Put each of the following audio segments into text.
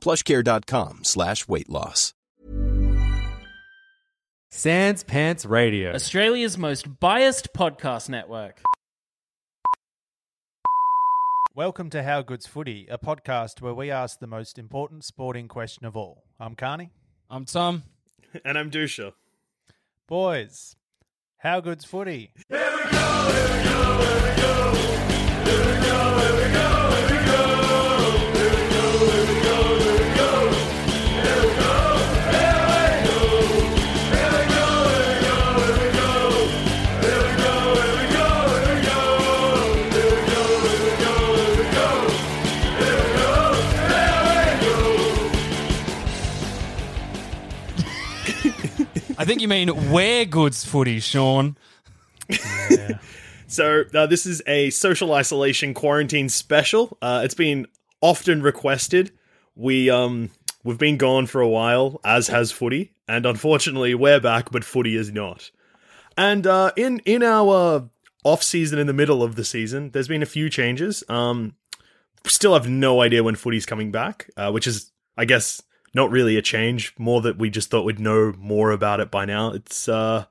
plushcare.com slash weight loss. Sans Pants Radio. Australia's most biased podcast network. Welcome to How Good's Footy, a podcast where we ask the most important sporting question of all. I'm Carney. I'm Tom. And I'm Dusha. Boys, How Good's Footy? I think you mean wear goods footy, Sean. So uh, this is a social isolation quarantine special. Uh, it's been often requested. We um we've been gone for a while, as has footy, and unfortunately we're back, but footy is not. And uh, in in our off season, in the middle of the season, there's been a few changes. Um, still have no idea when footy's coming back, uh, which is, I guess, not really a change. More that we just thought we'd know more about it by now. It's uh,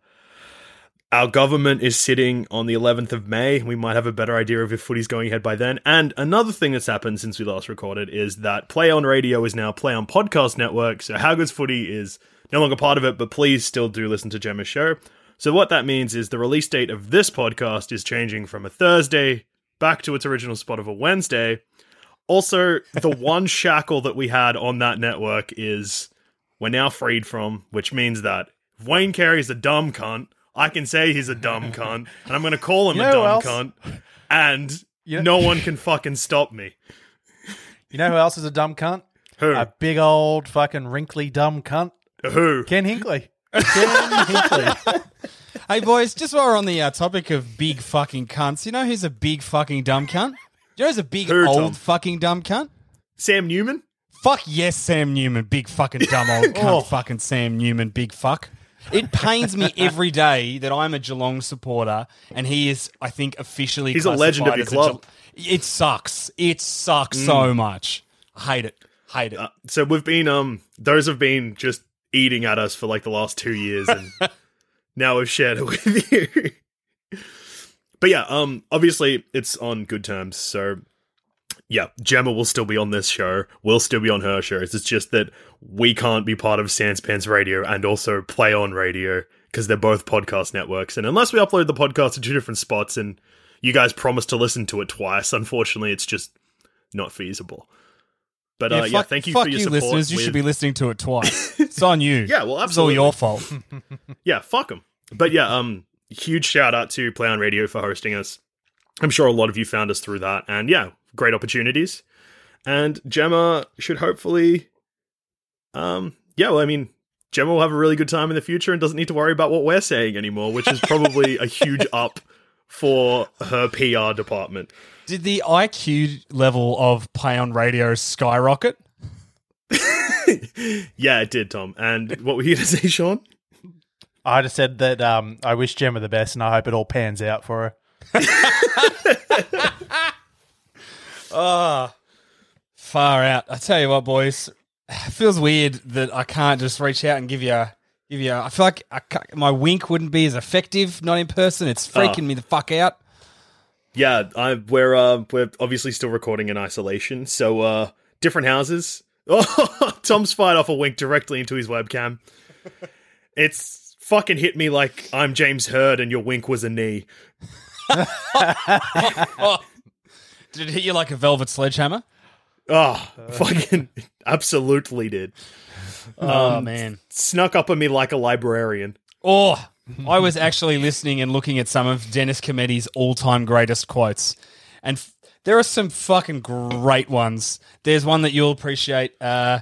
our government is sitting on the 11th of May. We might have a better idea of if footy's going ahead by then. And another thing that's happened since we last recorded is that Play on Radio is now Play on Podcast Network. So How Good's Footy is no longer part of it, but please still do listen to Gemma's show. So what that means is the release date of this podcast is changing from a Thursday back to its original spot of a Wednesday. Also, the one shackle that we had on that network is we're now freed from, which means that if Wayne Carey's a dumb cunt, I can say he's a dumb cunt, and I'm going to call him You a dumb cunt, and You- no one can fucking stop me. You know who else is a dumb cunt? Who? A big old fucking wrinkly dumb cunt. Who? Ken Hinkley. Ken Hinkley. Hey, boys, just while we're on the uh, topic of big fucking cunts, you know who's a big fucking dumb cunt? You know who's a big Who, old Tom? fucking dumb cunt? Sam Newman? Fuck yes, Sam Newman, big fucking dumb old cunt, Oh. fucking Sam Newman, big fuck. It pains me every day that I'm a Geelong supporter and he is, I think, officially He's a legend of your club. It sucks. It sucks so much. I hate it. Hate it. Uh, so we've been um those have been just eating at us for like the last two years and now we've shared it with you but yeah um obviously it's on good terms so yeah gemma will still be on this show we'll still be on her shows it's just that we can't be part of sanspants radio and also play on radio because they're both podcast networks and unless we upload the podcast to two different spots and you guys promise to listen to it twice unfortunately it's just not feasible but uh, yeah, thank you fuck for your you, support. listeners. You with- should be listening to it twice. it's on you. Yeah, well, It's all absolutely. your fault. Yeah, fuck them. But yeah, um, huge shout out to Play on Radio for hosting us. I'm sure a lot of you found us through that, and yeah, great opportunities. And Gemma should hopefully, um, yeah, well, I mean, Gemma will have a really good time in the future and doesn't need to worry about what we're saying anymore, which is probably a huge up for her PR department. Did the IQ level of play on radio skyrocket? yeah, it did, Tom. And what were you going to say, Sean? I just said that um, I wish Gemma the best and I hope it all pans out for her. Far out. I tell you what, boys. It feels weird that I can't just reach out and give you a give you. A, I feel like I my wink wouldn't be as effective not in person. It's freaking me the fuck out. Yeah, I, we're uh, we're obviously still recording in isolation, so uh, different houses. Oh, Tom's fired off a wink directly into his webcam. It's fucking hit me like I'm James Hird and your wink was a knee. Did it hit you like a velvet sledgehammer? Oh, fucking absolutely did. Oh man. Snuck up on me like a librarian. Oh, I was actually listening and looking at some of Dennis Cometti's all-time greatest quotes, and f- there are some fucking great ones. There's one that you'll appreciate. Uh,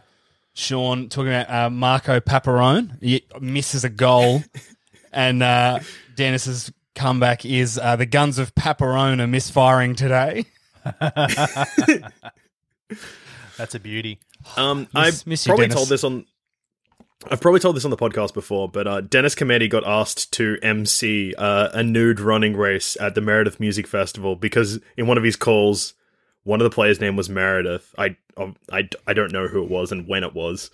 Sean talking about uh, Marco Paparone he misses a goal, and uh, Dennis's comeback is uh, the guns of Paparone are misfiring today. That's a beauty. Um, Miss- I've miss you, probably Dennis. told this on. I've probably told this on the podcast before, but uh, Dennis Cometti got asked to MC uh, a nude running race at the Meredith Music Festival because in one of his calls, one of the players' name was Meredith. I, I, I don't know who it was and when it was,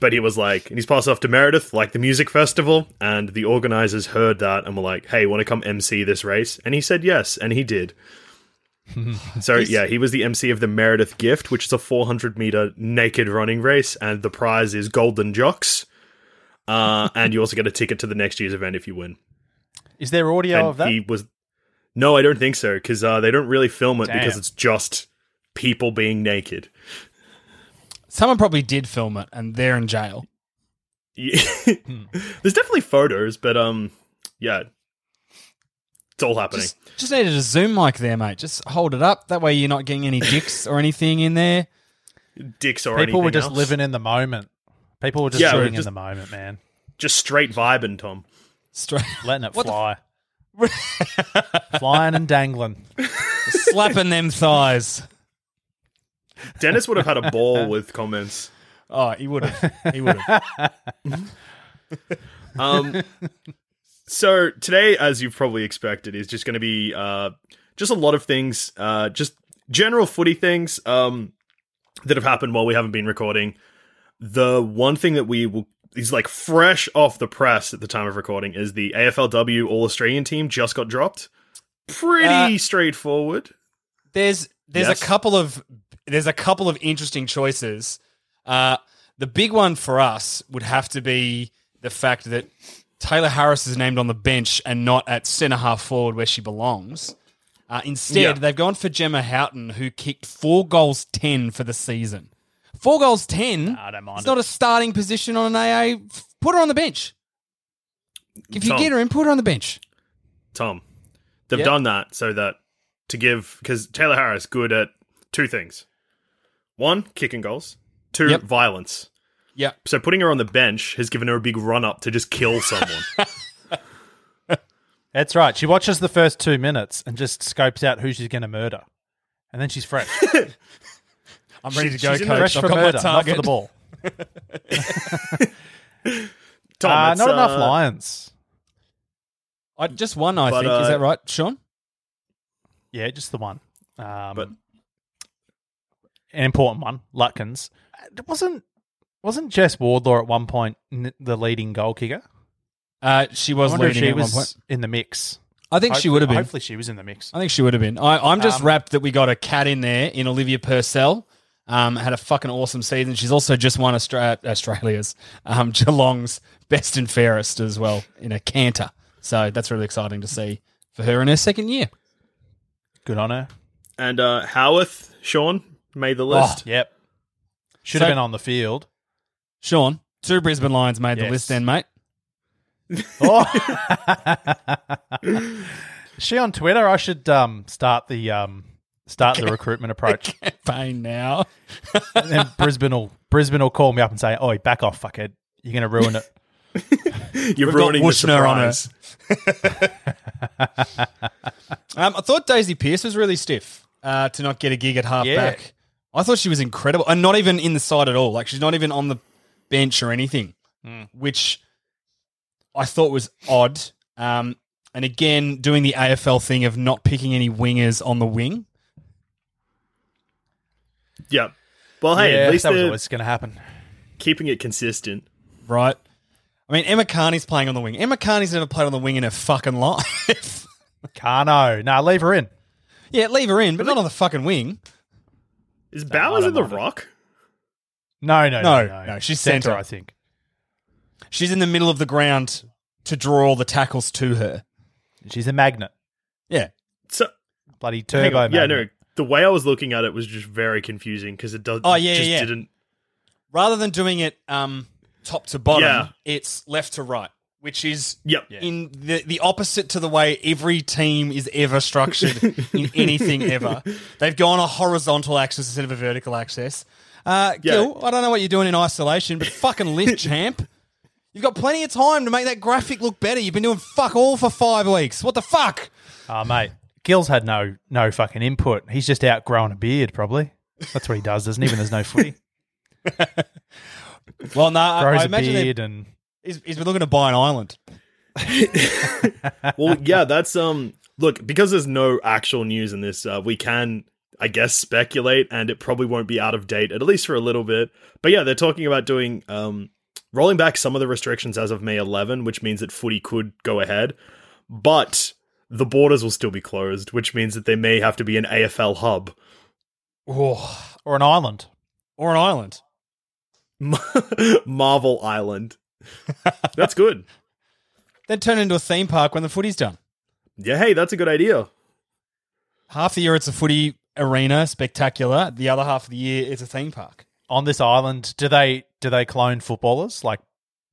but he was like, and he's passed off to Meredith, like the music festival, and the organizers heard that and were like, "Hey, want to come MC this race?" And he said yes, and he did. So yeah, he was the MC of the Meredith Gift, which is a 400 meter naked running race, and the prize is golden jocks. Uh, and you also get a ticket to the next year's event if you win. Is there audio and of that? he was. No, I don't think so because uh, they don't really film it because it's just people being naked. Someone probably did film it, and they're in jail. Yeah. There's definitely photos, but um, yeah, it's all happening. Just, just needed a zoom mic there, mate. Just hold it up. That way, you're not getting any dicks or anything in there. Dicks or People were just else. living in the moment. People were just Yeah, living just- in the moment, man. just straight vibing, Tom. Straight, Letting it What the fly. Flying and dangling. slapping them thighs. Dennis would have had a ball with comments. Oh, he would have. He would have. Um, so today, as you've probably expected, is just going to be uh, just a lot of things, uh, just general footy things um, that have happened while we haven't been recording. The one thing that we will is like fresh off the press at the time of recording is the AFLW All Australian team just got dropped. Pretty Uh, straightforward. There's there's Yes. a couple of there's a couple of interesting choices. Uh, the big one for us would have to be the fact that Tayla Harris is named on the bench and not at centre half forward where she belongs. Uh, instead, Yeah. they've gone for Gemma Houghton, who kicked four goals ten for the season. Four goals ten. I don't mind It's it. not a starting position on an AA. Put her on the bench. If you Tom. get her in, put her on the bench. Tom, they've Yep. done that so that to give because Tayla Harris good at two things: one, kicking goals; two, Yep. violence. Yeah. So putting her on the bench has given her a big run up to just kill someone. That's right. She watches the first two minutes and just scopes out who she's going to murder. And then she's fresh. I'm ready to go, she's coach. fresh I've for got murder, my not for target. the ball. Tom, Uh, it's, not enough uh, Lions. I, just one, I But, think. Is uh, that right, Sean? Yeah, just the one. Um, But- an important one, Lutkins. It wasn't wasn't Jess Wardlaw at one point n- the leading goal kicker? Uh, she was wonder leading she at one was point. in the mix. I think she would have been. Hopefully, she was in the mix. I think she would have been. I, I'm just Um, wrapped that we got a cat in there in Olivia Purcell. Um, had a fucking awesome season. She's also just won Austra- Australia's um, Geelong's best and fairest as well in a canter. So that's really exciting to see for her in her second year. Good on her. And uh, Howarth, Sean made the list. Yep. Should So- have been on the field. Sean, two Brisbane Lions made the Yes. list then, mate. Oh. Is she on Twitter? I should um, start the um, start the recruitment approach. Campaign now. and then Brisbane will Brisbane will call me up and say, "Oi, back off, fuckhead! You're going to ruin it." You're We've got ruining the Wushner on her. surprise. Um, I thought Daisy Pearce was really stiff uh, to not get a gig at halfback. Yeah. I thought she was incredible, and not even in the side at all. Like she's not even on the bench or anything, which I thought was odd. Um, and again, doing the AFL thing of not picking any wingers on the wing. Yeah. Well, hey, yeah, at least that was they're always going to happen. keeping it consistent. right? I mean, Emma Kearney's playing on the wing. Emma Kearney's never played on the wing in her fucking life. Carno, nah, leave her in. yeah, leave her in, but not on the fucking wing. Is Bowers in the don't mind it. Rock? No, no, No, no, no. no, she's center, centre. I think. She's in the middle of the ground to draw all the tackles to her. She's a magnet. Yeah. So, Bloody hang turbo on. yeah, no. The way I was looking at it was just very confusing because it does. Oh, yeah, just yeah, yeah. didn't. Rather than doing it um, top to bottom, Yeah. it's left to right, which is Yep. in the the opposite to the way every team is ever structured in anything ever. They've gone a horizontal axis instead of a vertical axis. Uh, Yeah. Gil, I don't know what you're doing in isolation, but fucking lift, champ. You've got plenty of time to make that graphic look better. You've been doing fuck all for five weeks. What the fuck? Oh, mate. Gil's had no no fucking input. He's just out growing a beard, probably. That's what he does, doesn't he? When there's no footy. Well, no, I, Grows I a imagine they- beard and he's, he's been looking to buy an island. Well, yeah, that's um. Look, because there's no actual news in this, uh, we can, I guess, speculate, and it probably won't be out of date at least for a little bit. But yeah, they're talking about doing um, rolling back some of the restrictions as of May 11, which means that footy could go ahead, but the borders will still be closed, which means that there may have to be an AFL hub. Oh, or an island. or an island. Marvel Island. That's good. Then turn into a theme park when the footy's done. Yeah, hey, that's a good idea. Half the year it's a footy arena, spectacular. The other half of the year it's a theme park. On this island, do they do they clone footballers like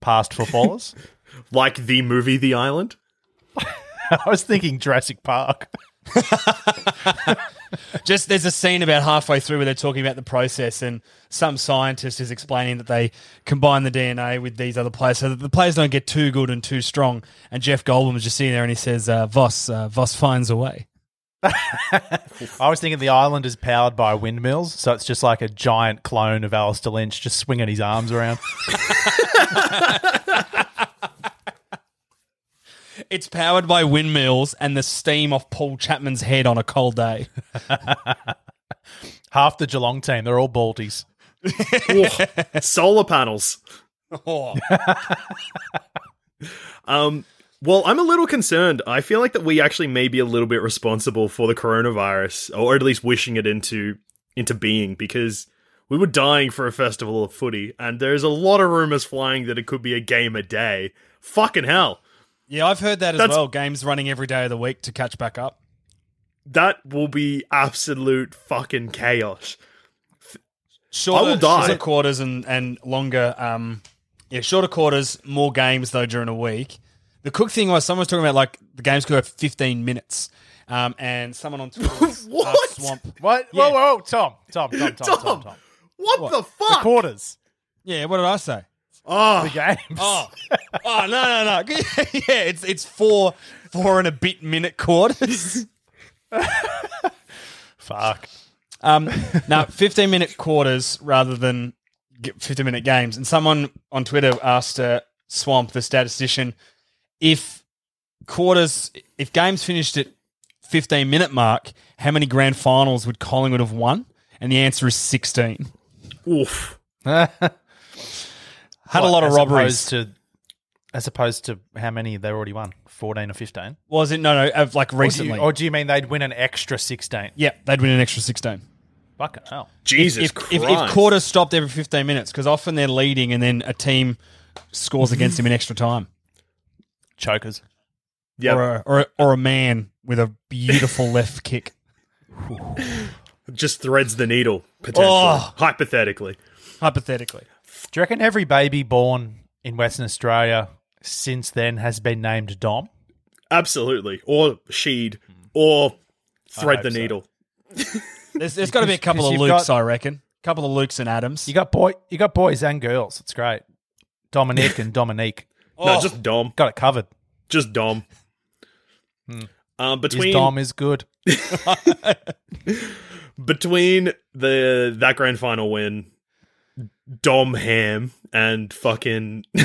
past footballers? Like the movie The Island. I was thinking Jurassic Park. Just there's a scene about halfway through where they're talking about the process, and some scientist is explaining that they combine the DNA with these other players so that the players don't get too good and too strong. And Jeff Goldblum is just sitting there and he says, uh, "Voss, uh, Voss finds a way." I was thinking the island is powered by windmills, so it's just like a giant clone of Alistair Lynch just swinging his arms around. It's powered by windmills and the steam off Paul Chapman's head on a cold day. Half the Geelong team, they're all baldies. Oh, solar panels. Oh. Um, well, I'm a little concerned. I feel like that we actually may be a little bit responsible for the coronavirus, or at least wishing it into into being, because we were dying for a festival of footy, and there's a lot of rumors flying that it could be a game a day. Fucking hell, Yeah, I've heard that as That's- well. Games running every day of the week to catch back up. that will be absolute fucking chaos. Shorter, I will die. shorter quarters and, and longer. Um, yeah, shorter quarters, more games though during a week. The Cook thing was someone was talking about like the games could go 15 minutes. Um, and someone on Twitter, was, uh, What? Swamp. What? Yeah. Whoa, whoa, whoa, Tom, Tom, Tom, Tom, Tom, Tom, Tom. What, the The fuck? quarters, Yeah, what did I say? Oh, the games. Oh, oh no, no, no. yeah, it's it's four four and a bit minute quarters. Fuck. Um, now, 15 minute quarters rather than g- 15 minute games. And someone on Twitter asked uh, Swamp, the statistician, if quarters, if games finished at 15 minute mark, how many grand finals would Collingwood have won? And the answer is 16. oof. Had a lot of As robberies. opposed to, as opposed to how many they already won? Fourteen or fifteen? Was it? No, no, of like Or do, you, recently. or do you mean they'd win an extra sixteen? yeah, they'd win an extra 16. Fucking hell. Jesus if, Christ. if, if quarters stopped every 15 minutes, because often they're leading and then a team scores against them in extra time. Chokers. yeah, or, a, or, a, or a man with a beautiful left kick. just threads the needle potentially, Oh. hypothetically. Hypothetically, Do you reckon every baby born in Western Australia since then has been named Dom? Absolutely, or sheed, or thread hope the so. needle. there's, there's got to be a couple of Lukes, got- I reckon. A couple of Lukes and Adams. You got boy, you got boys and girls. It's great. Dominic and Dominique No, Oh. just Dom, got it covered. just Dom. Um, His between Dom is good. between the that grand final win, Dom Ham and fucking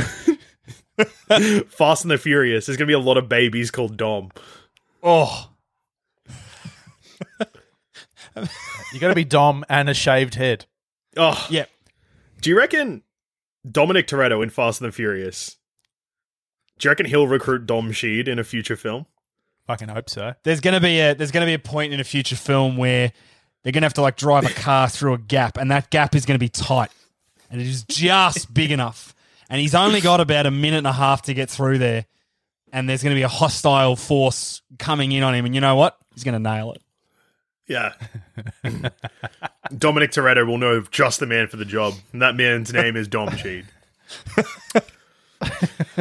Fast and the Furious, there's gonna be a lot of babies called Dom. oh, You got to be Dom and a shaved head. Oh, yeah. do you reckon Dominic Toretto in Fast and the Furious? Do you reckon he'll recruit Dom Sheed in a future film? Fucking hope so. There's gonna be a there's gonna be a point in a future film where they're gonna have to like drive a car through a gap, and that gap is gonna be tight. And it is just big enough. And he's only got about a minute and a half to get through there, and there's going to be a hostile force coming in on him. And you know what? He's going to nail it. Yeah. Dominic Toretto will know just the man for the job, and that man's name is Dom Sheed.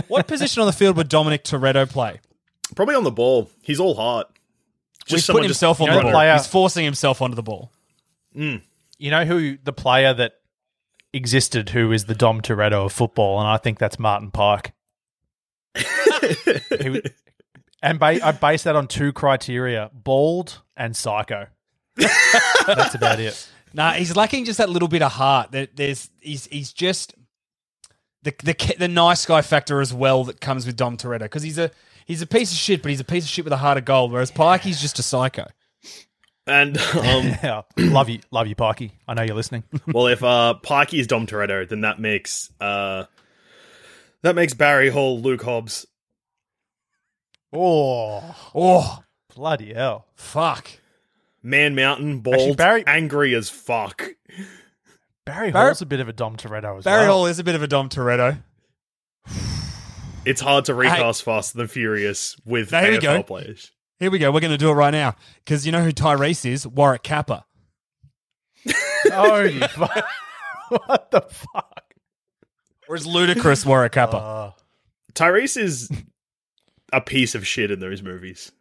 What position on the field would Dominic Toretto play? Probably on the ball. He's all heart. He's someone putting himself on you the ball. player- He's forcing himself onto the ball. Hmm. You know who the player that existed who is the Dom Toretto of football, and I think that's Martin Pike. And ba- I base that on two criteria: bald and psycho. that's about it. Nah, he's lacking just that little bit of heart. There- There's he's he's just the the the nice guy factor as well that comes with Dom Toretto because he's a he's a piece of shit, but he's a piece of shit with a heart of gold. Whereas Pike, he's just a psycho. And um, Yeah, love you, love you, Pikey. I know you're listening. well, if uh, Pikey is Dom Toretto, then that makes uh, that makes Barry Hall Luke Hobbs. oh, Oh bloody hell! fuck! Man Mountain, bald, Actually, Barry- angry as fuck. Barry, Barry- Hall's a bit of a Dom Toretto as well. Barry well. Hall is a bit of a Dom Toretto. It's hard to recast Fast and Furious with There we AFL go. players. Here we go. We're going to do it right now because you know who Tyrese is? Warwick Capper. Oh, you fuck. what the fuck? Whereas Ludacris Warwick Capper. Uh, Tyrese is a piece of shit in those movies,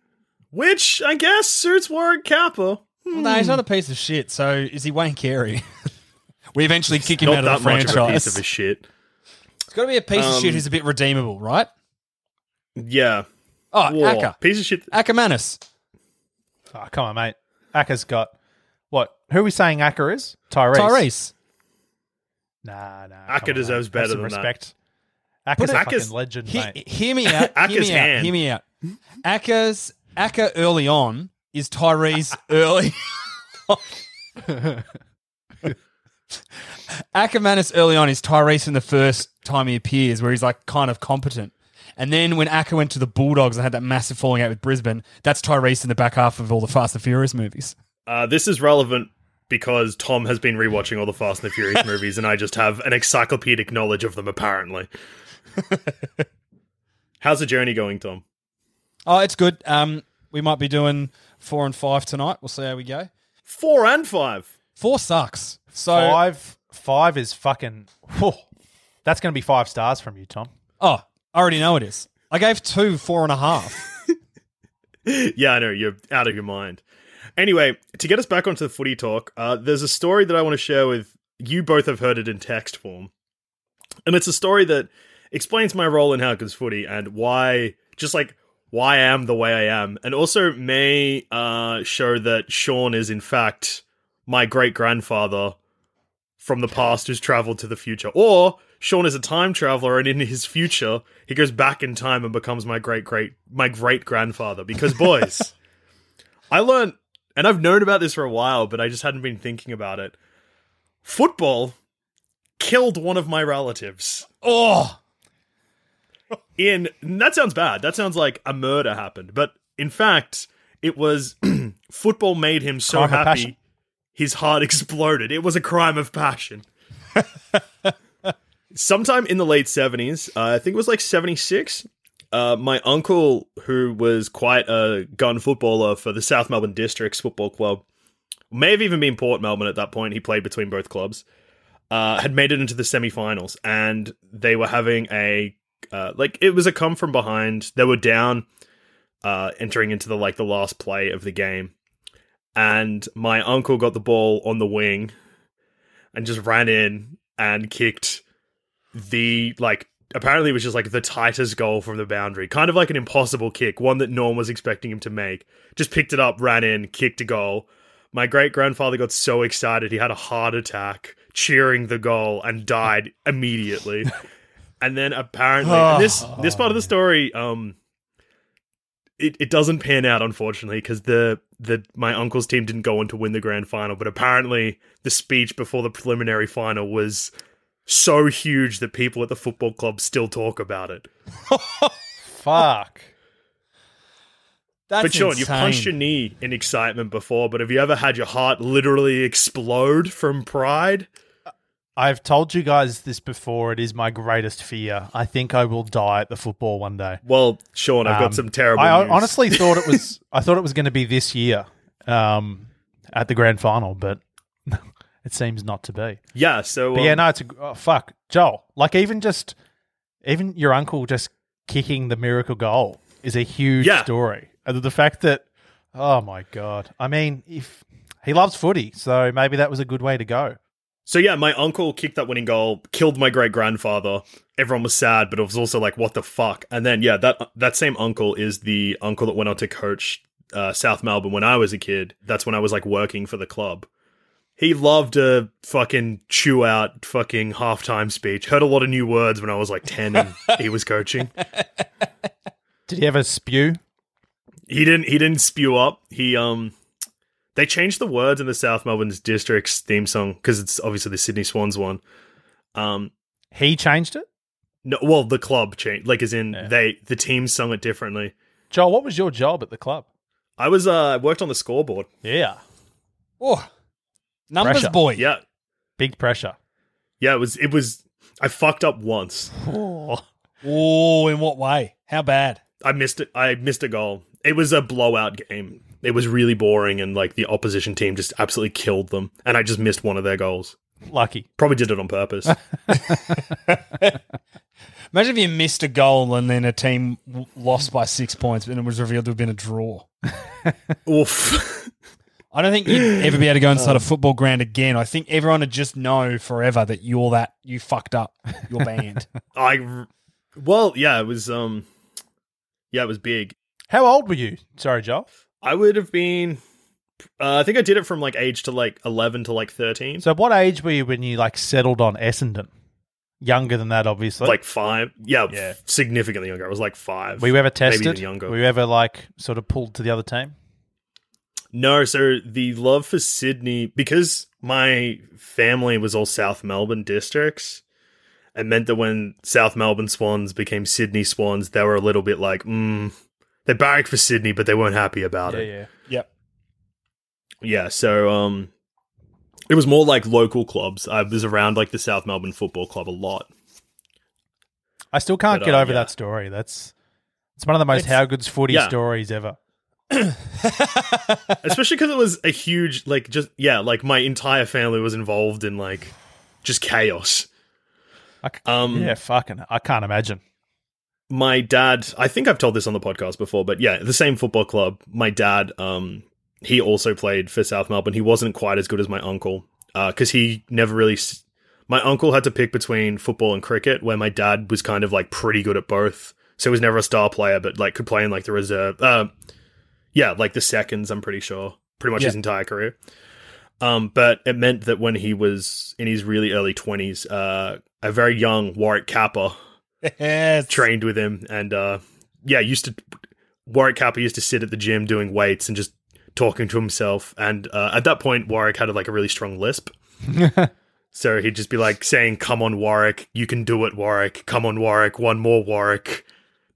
which I guess suits Warwick Capper. Well, no, he's not a piece of shit. So is he Wayne Carey? we eventually kick him out of the much of a franchise. piece of a shit. It's got to be a piece of Um, shit who's a bit redeemable, right? Yeah. Oh, War. Aka. Piece of shit. Akermanis. oh, come on, mate. Aka's got what? Who are we saying Aka is? Tyrese. Tyrese. Nah, nah. Aka come on, deserves mate. better Have some than that. respect. Aka's a But fucking legend, He- mate. hear me out. hear Aka's me out. Hear me out. Aka's Aka early on is Tyrese early. Akermanis early on is Tyrese in the first time he appears, where he's like kind of competent. And then when Aka went to the Bulldogs and had that massive falling out with Brisbane, that's Tyrese in the back half of all the Fast and Furious movies. Uh, this is relevant because Tom has been rewatching all the Fast and the Furious movies, and I just have an encyclopedic knowledge of them, apparently. How's the journey going, Tom? Oh, it's good. Um, we might be doing four and five tonight. We'll see how we go. Four and five. Four sucks. So five, five is fucking. whew. that's going to be five stars from you, Tom. Oh, I already know it is. I gave two four and a half. yeah, I know you're out of your mind. Anyway, to get us back onto the footy talk, uh, there's a story that I want to share with you. Both have heard it in text form, and it's a story that explains my role in How Good's Footy and why, just like why I am the way I am, and also may uh, show that Sean is in fact my great grandfather from the past who's traveled to the future, or Sean is a time traveler and in his future he goes back in time and becomes my great great my great grandfather. Because boys, I learned, and I've known about this for a while, but I just hadn't been thinking about it. Football killed one of my relatives. oh, In that sounds bad. That sounds like a murder happened, but in fact, it was football made him so Crime happy. His heart exploded. It was a crime of passion. Sometime in the late 70s, uh, I think it was like 76, uh, my uncle, who was quite a gun footballer for the South Melbourne Districts Football Club, may have even been Port Melbourne at that point. He played between both clubs. Uh, had made it into the semi-finals, and they were having a uh, like it was a come from behind. They were down, uh, entering into the like the last play of the game, and my uncle got the ball on the wing, and just ran in and kicked the like apparently it was just like the tightest goal from the boundary, kind of like an impossible kick, one that Norm was expecting him to make. Just picked it up, ran in, kicked a goal. My great grandfather got so excited he had a heart attack cheering the goal and died immediately. and then apparently and this this part of the story um it, it doesn't pan out unfortunately because the the my uncle's team didn't go on to win the grand final but apparently the speech before the preliminary final was so huge that people at the football club still talk about it Fuck. that's but Sean, insane. you've punched your knee in excitement before, but have you ever had your heart literally explode from pride? I've told you guys this before. It is my greatest fear. I think I will die at the football one day. Well, Sean, I've Um, got some terrible I news. honestly thought it was. I thought it was going to be this year, um, at the grand final, but it seems not to be. yeah. So But um, yeah, no, it's a oh, fuck, Joel. Like even just, even your uncle just kicking the miracle goal is a huge Yeah. story. And the fact that, oh my god, I mean, if he loves footy, so maybe that was a good way to go. So yeah, my uncle kicked that winning goal, killed my great grandfather. Everyone was sad, but it was also like, what the fuck? And then yeah, that that same uncle is the uncle that went on to coach uh, South Melbourne when I was a kid. That's when I was like working for the club. He loved to fucking chew out fucking halftime speech. Heard a lot of new words when I was like ten and he was coaching. Did he ever spew? He didn't he didn't spew up. He um they changed the words in the South Melbourne's district's theme song because it's obviously the Sydney Swans one. Um He changed it. No, well, the club changed. Like, as in Yeah. they the team sung it differently. Joel, what was your job at the club? I was uh I worked on the scoreboard. Yeah, Oh, numbers Pressure. boy. Yeah, big pressure. yeah. It was it was. I fucked up once. Oh, Oh, in what way? How bad? I missed it. I missed a goal. It was a blowout game. It was really boring, and like the opposition team just absolutely killed them. And I just missed one of their goals. lucky. Probably did it on purpose. Imagine if you missed a goal and then a team lost by six points and it was revealed to have been a draw. Oof. I don't think you'd ever be able to go inside a football ground again. I think everyone would just know forever that you're that you fucked up. You're banned. I. Well, yeah. It was um. Yeah, it was big. How old were you? Sorry, Joel. I would have been. Uh, I think I did it from like age to like eleven to like thirteen. So, what age were you when you like settled on Essendon? Younger than that, obviously. like five. Yeah, Yeah. significantly younger. I was like five. were you ever maybe tested? even younger. Were you ever like sort of pulled to the other team? No, so the love for Sydney because my family was all South Melbourne districts. It meant that when South Melbourne Swans became Sydney Swans, they were a little bit like, mm, they barracked for Sydney, but they weren't happy about it. yeah. yep. Yeah, so um, it was more like local clubs. I was around like the South Melbourne Football Club a lot. I still can't But, get uh, over yeah. that story. That's it's one of the most It's- how good's footy yeah. stories ever. especially because it was a huge like just yeah like my entire family was involved in like just chaos. C- um yeah, fucking, I can't imagine. my dad i think i've told this on the podcast before but yeah the same football club. My dad um he also played for south melbourne. He wasn't quite as good as my uncle because he never really s- my uncle had to pick between football and cricket where my dad was kind of like pretty good at both. So he was never a star player but like could play in like the reserve uh, yeah like the seconds i'm pretty sure. Pretty much his entire career. Um, but it meant that when he was in his really early 20s uh, a very young warwick capper Yes. trained with him. And uh yeah used to warwick capper used to sit at the gym doing weights and just talking to himself. And uh, at that point warwick had like a really strong lisp. So he'd just be like saying come on warwick. You can do it warwick. Come on warwick. One more warwick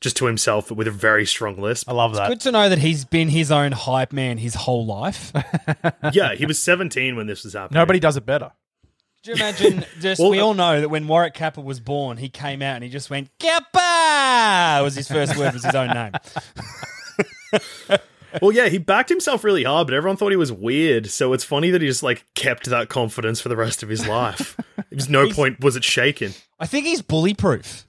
just to himself but with a very strong lisp I love that. It's Good to know that he's been his own hype man his whole life. yeah he was 17 when this was happening Nobody does it better. Do you imagine? Just Well, we all know that when Warwick Capper was born, he came out and he just went Capper. Was his first word was his own name. well yeah he backed himself really hard but everyone thought he was weird so it's funny that he just like kept that confidence for the rest of his life there was no point was it shaken I think he's bully proof.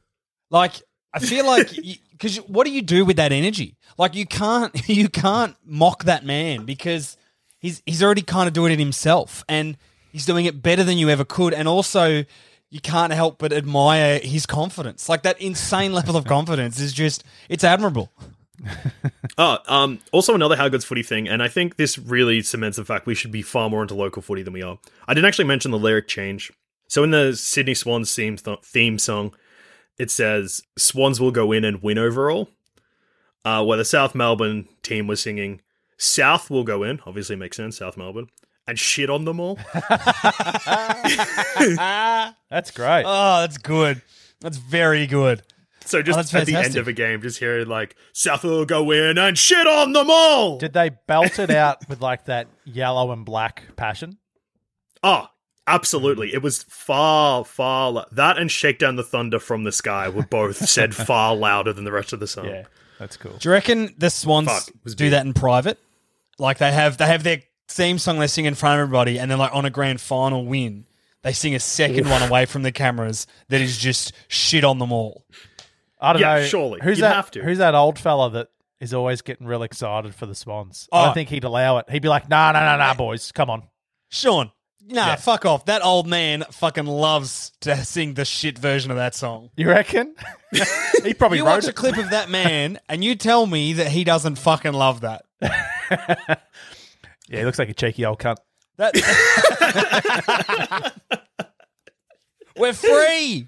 Like I feel like because what do you do with that energy? Like you can't you can't mock that man because he's he's already kind of doing it himself and he's doing it better than you ever could. And also you can't help but admire his confidence. Like that insane level of confidence is just it's admirable. Oh, um, also another How Good's footy thing, and I think this really cements the fact we should be far more into local footy than we are. I didn't actually mention the lyric change. So in the Sydney Swans theme, th- theme song, it says Swans will go in and win overall. Uh, where the South Melbourne team was singing South will go in, obviously makes sense, South Melbourne, and shit on them all. That's great. Oh, that's good. That's very good. So just Oh, that's at the end of a game, just hearing like South will go in and shit on them all. Did they belt it out with like that yellow and black passion? Oh, Absolutely. It was far, far. lo- That and Shake Down the Thunder from the Sky were both said far louder than the rest of the song. Yeah, that's cool. Do you reckon the Swans Fuck, was do big. that in private? Like they have they have their theme song they sing in front of everybody, and then like on a grand final win, they sing a second one away from the cameras that is just shit on them all. I don't Yeah, know. surely. Who's You'd that? have to. Who's that old fella that is always getting real excited for the Swans? I Oh. don't think he'd allow it. He'd be like, "Nah, nah, nah, nah, boys, come on." Sean, nah, Yeah. fuck off. That old man fucking loves to sing the shit version of that song. You reckon? he probably You wrote watch a it. clip of that man, and you tell me that he doesn't fucking love that. Yeah, he looks like a cheeky old cunt. That we're free.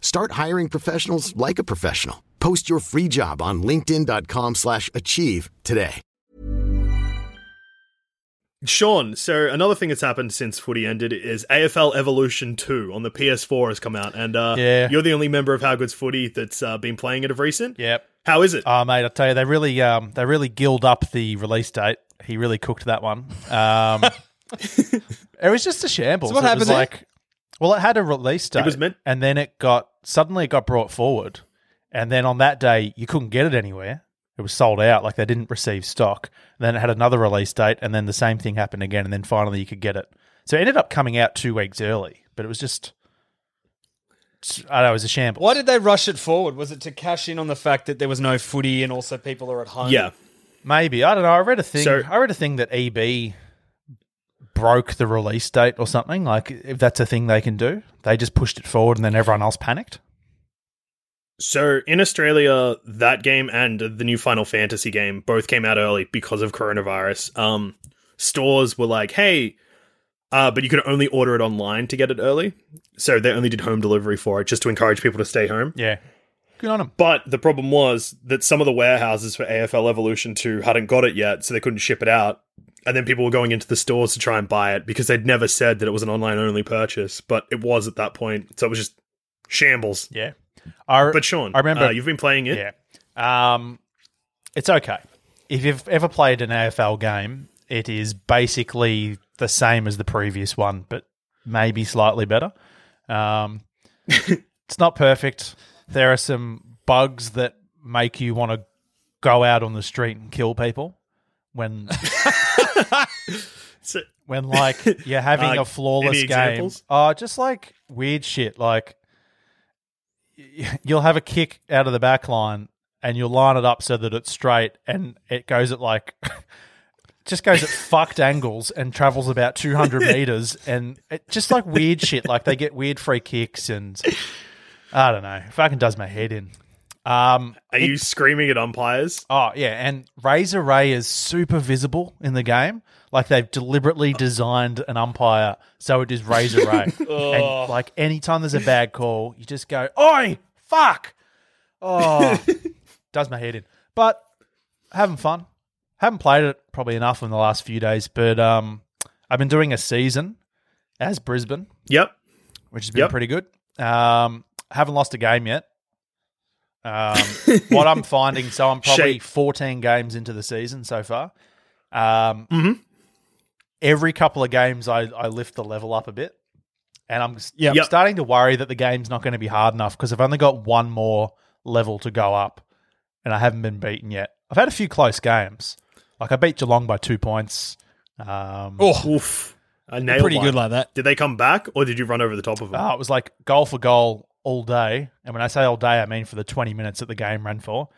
Start hiring professionals like a professional. Post your free job on linkedin.com slash achieve today. Sean, so another thing that's happened since footy ended is AFL Evolution 2 on the PS4 has come out, and uh, Yeah. you're the only member of How Good's Footy that's uh, been playing it of recent. Yep. How is it? Oh, mate, I tell you, they really, um, they really gilled up the release date. He really cooked that one. Um, it was just a shambles. So what it happened was there? like, well, it had a release date, It was meant- and then it got suddenly it got brought forward, and then on that day you couldn't get it anywhere. It was sold out, like they didn't receive stock. then it had another release date, and then the same thing happened again, and then finally you could get it. So it ended up coming out two weeks early, but it was just, I don't know, it was a shambles. Why did they rush it forward? Was it to cash in on the fact that there was no footy and also people are at home? yeah. Maybe I don't know. I read a thing. So- I read a thing that EB broke the release date or something. Like if that's a thing they can do, they just pushed it forward and then everyone else panicked. So in Australia, that game and the new Final Fantasy game both came out early because of coronavirus. Um, stores were like, "Hey, uh, but you could only order it online to get it early." So they only did home delivery for it, just to encourage people to stay home. Yeah, good on them. But the problem was that some of the warehouses for AFL Evolution 2 hadn't got it yet, so they couldn't ship it out. And then people were going into the stores to try and buy it because they'd never said that it was an online only purchase, but it was at that point. So it was just shambles. Yeah, I, But Sean, I remember uh, you've been playing it. Yeah, um, it's okay if you've ever played an AFL game. It is basically the same as the previous one, but maybe slightly better. Um, it's not perfect. There are some bugs that make you want to go out on the street and kill people when So- when like you're having Uh, a flawless game. Oh, just like weird shit. Like you'll have a kick out of the back line and you'll line it up so that it's straight and it goes at like just goes at fucked angles and travels about 200 meters and it just like weird shit. Like they get weird free kicks and i don't know. Fucking does my head in um Are you screaming at umpires? Oh yeah, and Razor Ray is super visible in the game. Like they've deliberately designed an umpire so it is Razor Ray. and like anytime there's a bad call, you just go, "Oi, fuck!" Oh, does my head in. But having fun. Haven't played it probably enough in the last few days, but um, I've been doing a season as Brisbane, Yep. which has been Yep. pretty good. Um, haven't lost a game yet. Um, what I'm finding, so I'm probably Shape. 14 games into the season so far. Um, Mhm. Every couple of games, I, I lift the level up a bit, and I'm, s- Yep. I'm starting to worry that the game's not going to be hard enough because I've only got one more level to go up, and I haven't been beaten yet. I've had a few close games, like I beat Geelong by two points. Um, Oh, Oof. A nail pretty bite. good like that. Did they come back, or did you run over the top of them? Oh, it was like goal for goal all day. And when I say all day, I mean for the 20 minutes that the game ran for.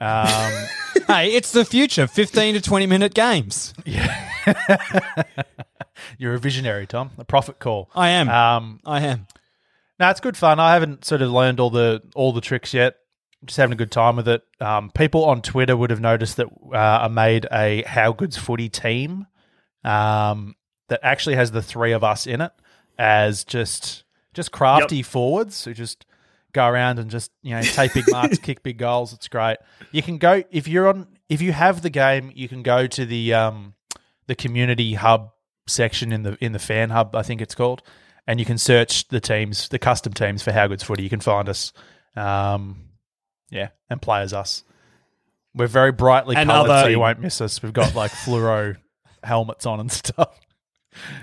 Um, hey, it's the future. 15 to 20 minute games. you're a visionary, Tom. A profit call. I am. Um, I am. no, it's good fun. I haven't sort of learned all the all the tricks yet. Just having a good time with it. Um, people on Twitter would have noticed that uh, I made a How Good's Footy team um, that actually has the three of us in it as just just crafty forwards who just go around and just you know take big marks, kick big goals. It's great. You can go if you're on if you have the game, you can go to the um, the community hub section in the in the fan hub, I think it's called, and you can search the teams, the custom teams for How Good's Footy. You can find us, um, yeah, and play as us. We're very brightly coloured, so you won't miss us. We've got like fluoro helmets on and stuff.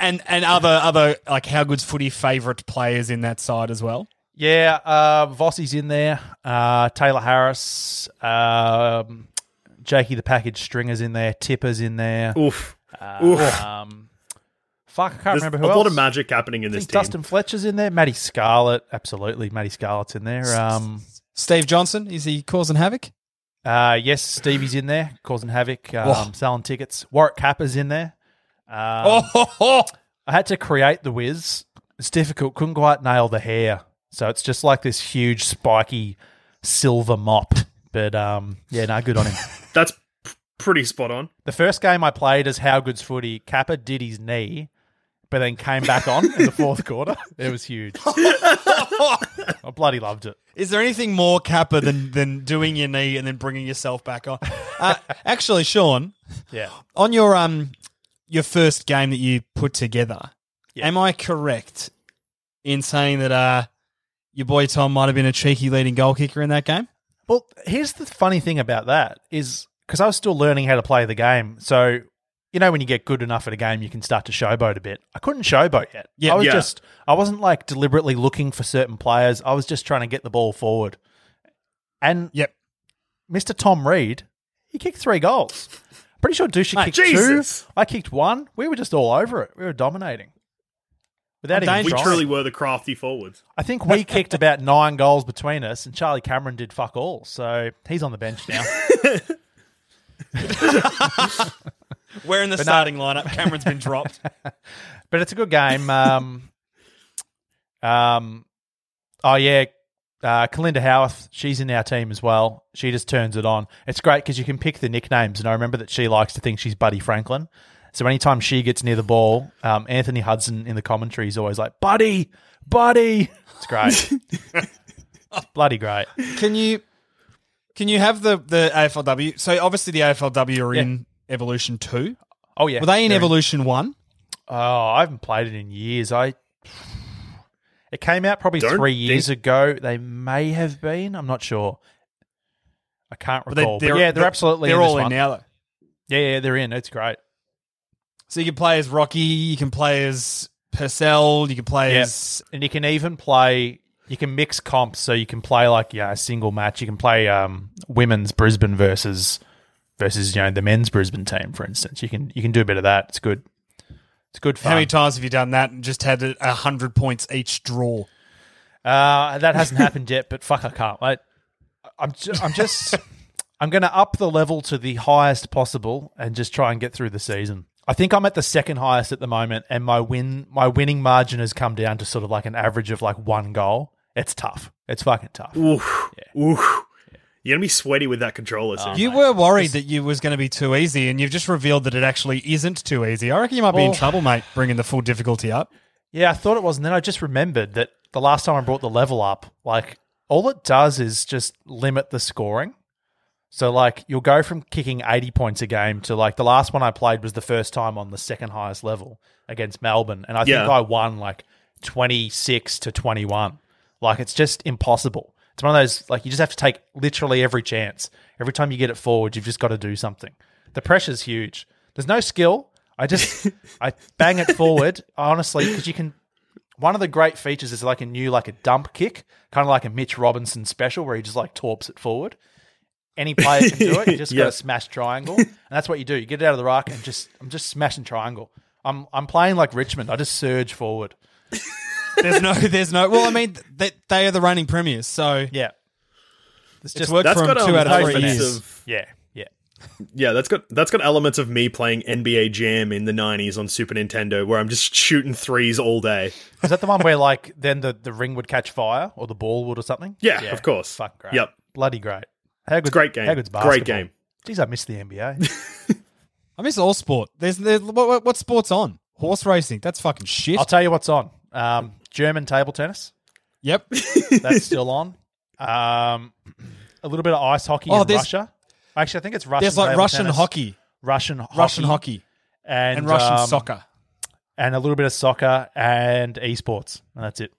and and other other like how good's footy favourite players in that side as well. Yeah, uh, Vossi's in there. Uh, Tayla Harris, um, Jakey the Package Stringer's in there. Tipper's in there. Oof. Oof. Um, fuck, I can't There's remember a who lot of magic happening in I this think team. Dustin Fletcher's in there. Matty Scarlett, absolutely. Matty Scarlett's in there. Um, Steve Johnson is he causing havoc? uh, yes, Stevie's in there, causing havoc, um, Oh. selling tickets. Warwick Capper's in there. Um, oh, ho, ho. I had to create the whiz. It's difficult. Couldn't quite nail the hair. So it's just like this huge, spiky silver mop. But um, yeah, no, good on him. That's p- pretty spot on. The first game I played as How Good's Footy, Capper did his knee, but then came back on in the fourth quarter. It was huge. I bloody loved it. Is there anything more Capper than than doing your knee and then bringing yourself back on? Uh, actually, Sean, Yeah. on your um your first game that you put together, Yeah. am I correct in saying that uh your boy Tom might have been a cheeky leading goal kicker in that game? Well, here's the funny thing about that is because I was still learning how to play the game. So, you know, when you get good enough at a game, you can start to showboat a bit. I couldn't showboat yet. Yeah. I was Yeah. just, I wasn't like deliberately looking for certain players. I was just trying to get the ball forward. And Yep. Mr. Tom Reed, he kicked three goals. Pretty sure Dusha Mate, kicked Jesus. two. I kicked one. We were just all over it. We were dominating. Without even We trying. truly were the crafty forwards. I think we kicked about nine goals between us, and Charlie Cameron did fuck all. So he's on the bench now. We're in the But no- starting lineup. Cameron's been dropped. but it's a good game. Um, um, oh yeah, uh, Kalinda Howarth, she's in our team as well. She just turns it on. It's great because you can pick the nicknames, and I remember that she likes to think she's Buddy Franklin. So anytime she gets near the ball, um, Anthony Hudson in the commentary is always like, "Buddy, Buddy." It's great. it's bloody great. Can you can you have the the AFLW? So obviously the AFLW are Yeah. in Evolution Two. Oh yeah, Were they in they're Evolution One? Oh, I haven't played it in years. I it came out probably Don't three think- years ago. They may have been. I'm not sure. I can't But they- recall. But, yeah, they're, absolutely. they're in this all in one. now though. Yeah, yeah, they're in. It's great. So you can play as Rocky, you can play as Purcell, you can play Yeah. as And you can even play. You can mix comps, so you can play like yeah, a single match. You can play um, women's Brisbane versus versus you know the men's Brisbane team, for instance. You can you can do a bit of that. It's good. It's good fun. how many times have you done that and just had a a hundred points each draw? Uh, that hasn't happened yet, but fuck, I can't wait. I'm ju- I'm just I'm going to up the level to the highest possible and just try and get through the season. I think I'm at the second highest at the moment, and my win my winning margin has come down to sort of like an average of like one goal. It's tough. It's fucking tough. Oof. Oof. You're gonna be sweaty with that controller. Oh, soon. you were worried that you was going to be too easy, and you've just revealed that it actually isn't too easy. I reckon you might be in Well- trouble, mate, bringing the full difficulty up. Yeah, I thought it was, and then I just remembered that the last time I brought the level up, like all it does is just limit the scoring. So like you'll go from kicking 80 points a game to like the last one I played was the first time on the second highest level against Melbourne, and I Yeah. think I won like 26 to 21. Like it's just impossible. It's one of those like you just have to take literally every chance. Every time you get it forward, you've just got to do something. The pressure's huge. There's no skill. I just I bang it forward honestly because you can. One of the great features is like a new like a dump kick, kind of like a Mitch Robinson special where he just like torps it forward. Any player can do it. You just got to smash triangle, and that's what you do. You get it out of the rack and just I'm just smashing triangle. I'm I'm playing like Richmond. I just surge forward. There's no, there's no. Well, I mean, they, they are the reigning premiers, so Yeah, it's it's just worked That's for them got, two um, out of three years. of- yeah yeah. Yeah, that's got that's got elements of me playing NBA Jam in the '90s on Super Nintendo, where I'm just shooting threes all day. Is that the one where like then the, the ring would catch fire or the ball would or something? Yeah, of course. Fuck great. Yep. Bloody great. How good, great game. How good's basketball? Great game. Jeez, I miss the NBA. I miss all sport. There's, there's what, what, what sport's on? Horse racing. That's fucking shit. I'll tell you what's on. Um, German table tennis. yep. That's still on. Um, a little bit of ice hockey Oh, in there's- Russia. Actually, I think it's Russian. There's like table Russian tennis, hockey, Russian hockey, Russian hockey, and, and Russian um, soccer. and a little bit of soccer and esports, and that's it.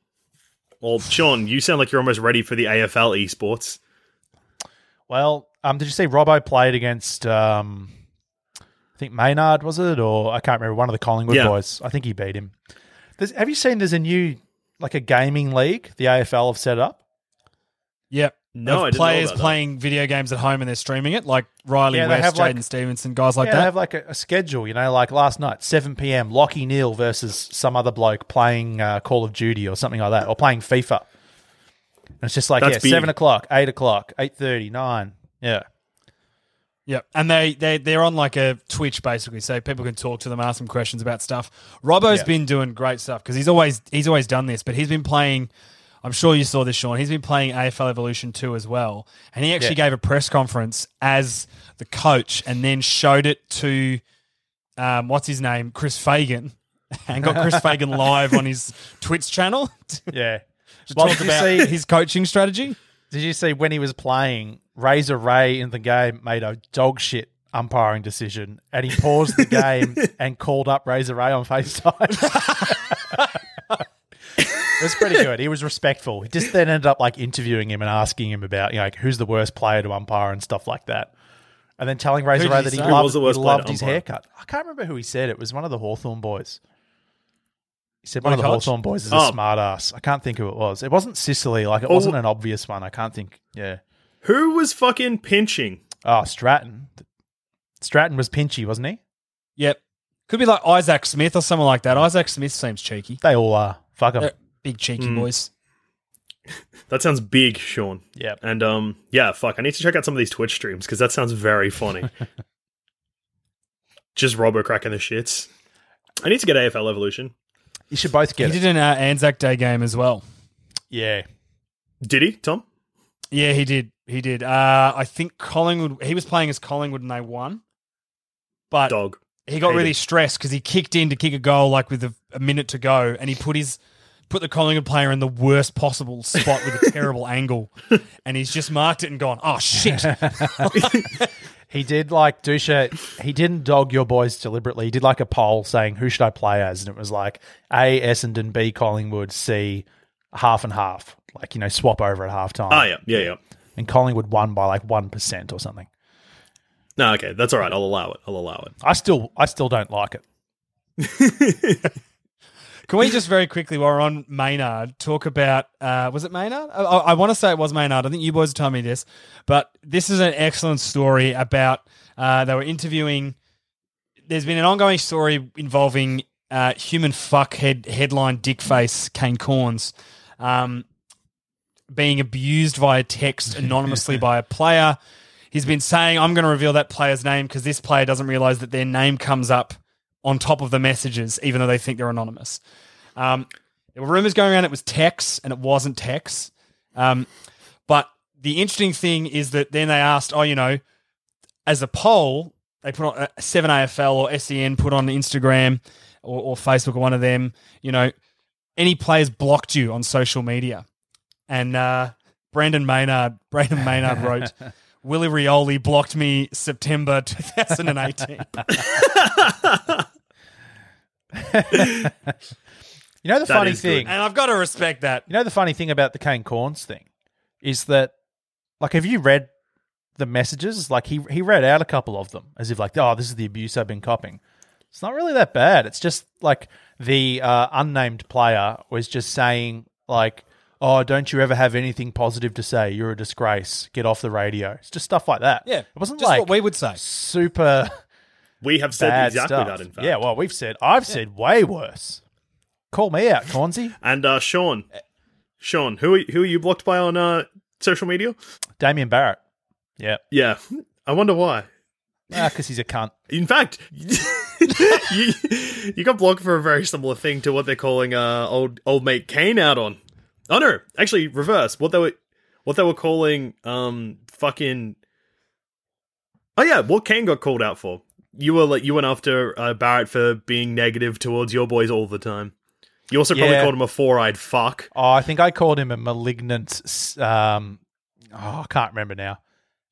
Well, Sean, you sound like you're almost ready for the AFL esports. Well, um, did you see Robbo played against? Um, I think Maynard was it, or I can't remember one of the Collingwood Yeah. boys. I think he beat him. There's, have you seen? There's a new like a gaming league. The AFL have set up. Yep. No, I didn't know players about that. playing video games at home and they're streaming it, like Riley Yeah, West, have, like- Jaden Stevenson, guys like yeah, they have like a, a schedule. You know, like last night, seven p.m. Lachie Neale versus some other bloke playing uh, Call of Duty or something like that, or playing FIFA. And it's just like That's yeah, big. seven o'clock, eight o'clock, eight thirty, nine. Yeah, Yep. And they, they, they're on like a Twitch basically, so people can talk to them, ask them questions about stuff. Robbo's Yeah. been doing great stuff because he's always he's always done this, but he's been playing. I'm sure you saw this, Sean. He's been playing AFL Evolution 2 as well. And he actually Yeah. gave a press conference as the coach and then showed it to, um, what's his name? Chris Fagan. And got Chris Fagan live on his Twitch channel yeah. to Well, talk about see- his coaching strategy. Did you see when he was playing? Razor Ray in the game made a dog shit umpiring decision, and he paused the game and called up Razor Ray on FaceTime. it was pretty good. He was respectful. He just then ended up like interviewing him and asking him about you know like, who's the worst player to umpire and stuff like that. And then telling Razor Ray that he say? Loved, was the worst he loved his umpire? haircut. I can't remember who he said. It was one of the Hawthorn boys. He said one of the Hodge? Hawthorn boys is Oh. a smart ass. I can't think who it was. It wasn't Sicily. Like it Oh. wasn't an obvious one. I can't think. Yeah. Who was fucking pinching? Oh, Stratton. Stratton was pinchy, wasn't he? Yep. Could be like Isaac Smith or someone like that. Isaac Smith seems cheeky. They all are. Fuck them. They're big cheeky Mm. boys. That sounds big, Sean. Yeah. And um, yeah, fuck. I need to check out some of these Twitch streams because that sounds very funny. Just Robbo cracking the shits. I need to get AFL Evolution. You should both He get it. did an uh, Anzac Day game as well. Yeah. Did he, Tom? Yeah, he did. He did. Uh, I think Collingwood. He was playing as Collingwood and they won, but Dog. he got Hated. really stressed because he kicked in to kick a goal like with a, a minute to go, and he put his put the Collingwood player in the worst possible spot with a terrible angle, and he's just marked it and gone, "Oh shit!" He did like Dusha. He didn't dog your boys deliberately. He did like a poll saying who should I play as, and it was like A Essendon, B Collingwood, C half and half. Like you know, swap over at halftime. Oh, yeah. Yeah, yeah. And Collingwood won by like one percent or something. No, okay. That's all right. I'll allow it. I'll allow it. I still, I still don't like it. Can we just very quickly, while we're on Maynard, talk about uh, was it Maynard? I, I, want to say it was Maynard. I think you boys are telling me this, but this is an excellent story about uh, they were interviewing. There's been an ongoing story involving uh, human fuckhead headline dickface Kane Cornes um, being abused via text anonymously by a player. He's been saying, "I'm going to reveal that player's name because this player doesn't realize that their name comes up." On top of the messages, even though they think they're anonymous. Um, there were rumors going around it was Tex, and it wasn't Tex. Um, but the interesting thing is that then they asked, oh, you know, as a poll, they put on uh, 7AFL or SEN put on Instagram or, or Facebook or one of them, you know, any players blocked you on social media. And uh, Brayden Maynard, Brayden Maynard wrote, Willie Rioli blocked me September 2018. You know the That funny is good. thing. And I've got to respect that. You know the funny thing about the Kane Cornes thing is that, like, have you read the messages? Like, he he read out a couple of them as if like, oh, this is the abuse I've been copying. It's not really that bad. It's just like the uh, unnamed player was just saying like, oh, don't you ever have anything positive to say? You're a disgrace. Get off the radio. It's just stuff like that. Yeah, it wasn't just like what we would say. super We have said bad exactly stuff. that, in fact. Yeah, well, we've said I've said way worse. Call me out, Cornsey. And uh, Sean, Sean, who are, who are you blocked by on uh, social media? Damien Barrett. Yeah, Yeah, I wonder why. because he's a cunt. In fact, you you got blocked for a very similar thing to what they're calling uh, old old mate Kane out on. Oh no, actually reverse. What they were what they were calling um fucking. Oh yeah, what Kane got called out for? You were like you went after uh, Barrett for being negative towards your boys all the time. You also probably Yeah. called him a four-eyed fuck. Oh, I think I called him a malignant. Um, oh, I can't remember now.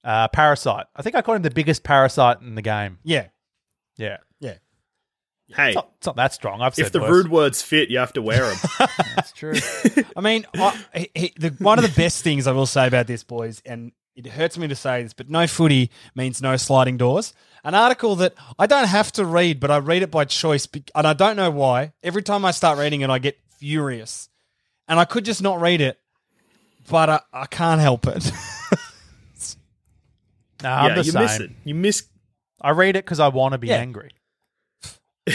Uh, parasite. I think I called him the biggest parasite in the game. Yeah, Yeah, yeah. Hey, it's not, it's not that strong. I've said if the worse. rude words fit, you have to wear them. That's true. I mean, I, he, he- the, one of the best things I will say about this, boys, and it hurts me to say this, but no footy means no sliding doors. An article that I don't have to read, but I read it by choice, and I don't know why. Every time I start reading it, I get furious, and I could just not read it, but I, I can't help it. No, I'm the you same. miss it. You miss I read it because I want to be Yeah. angry.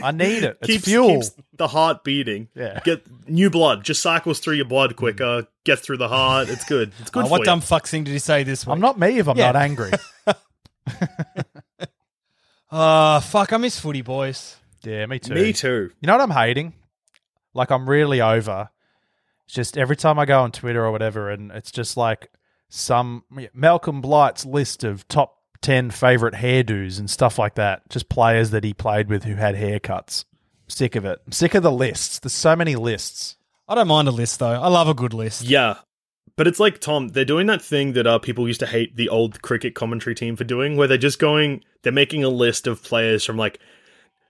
I need it. It's keeps, fuel. keeps the heart beating. Yeah. Get new blood. Just cycles through your blood quicker. Gets through the heart. It's good. It's oh, good Oh, for what you. dumb fuck thing did he say this week? I'm not me if I'm Yeah. not angry. Oh, fuck, I miss footy, boys. yeah, me too. Me too. You know what I'm hating? Like I'm really over. It's just every time I go on Twitter or whatever, and it's just like some Malcolm Blight's list of top ten favorite hairdos and stuff like that. Just players that he played with who had haircuts. I'm sick of it. I'm sick of the lists. There's so many lists. I don't mind a list though. I love a good list. Yeah. But it's like Tom, they're doing that thing that uh, people used to hate the old cricket commentary team for doing, where they're just going, they're making a list of players from like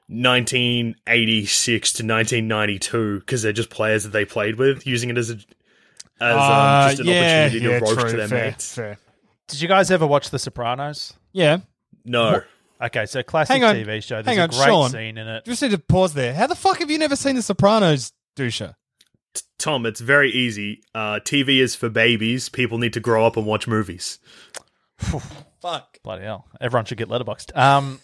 1986 to 1992 because they're just players that they played with, using it as a as Uh, um, just an yeah, opportunity to yeah, roast true, their fair, mates. fair. Did you guys ever watch The Sopranos? Yeah. No, Okay, so classic Hang on. TV show. There's Hang a on, great Sean. scene in it. Just need to pause there. How the fuck have you never seen The Sopranos, Dusha? Tom, it's very easy. Uh, TV is for babies. People need to grow up and watch movies. Fuck. Bloody hell. Everyone should get Letterboxd. Um,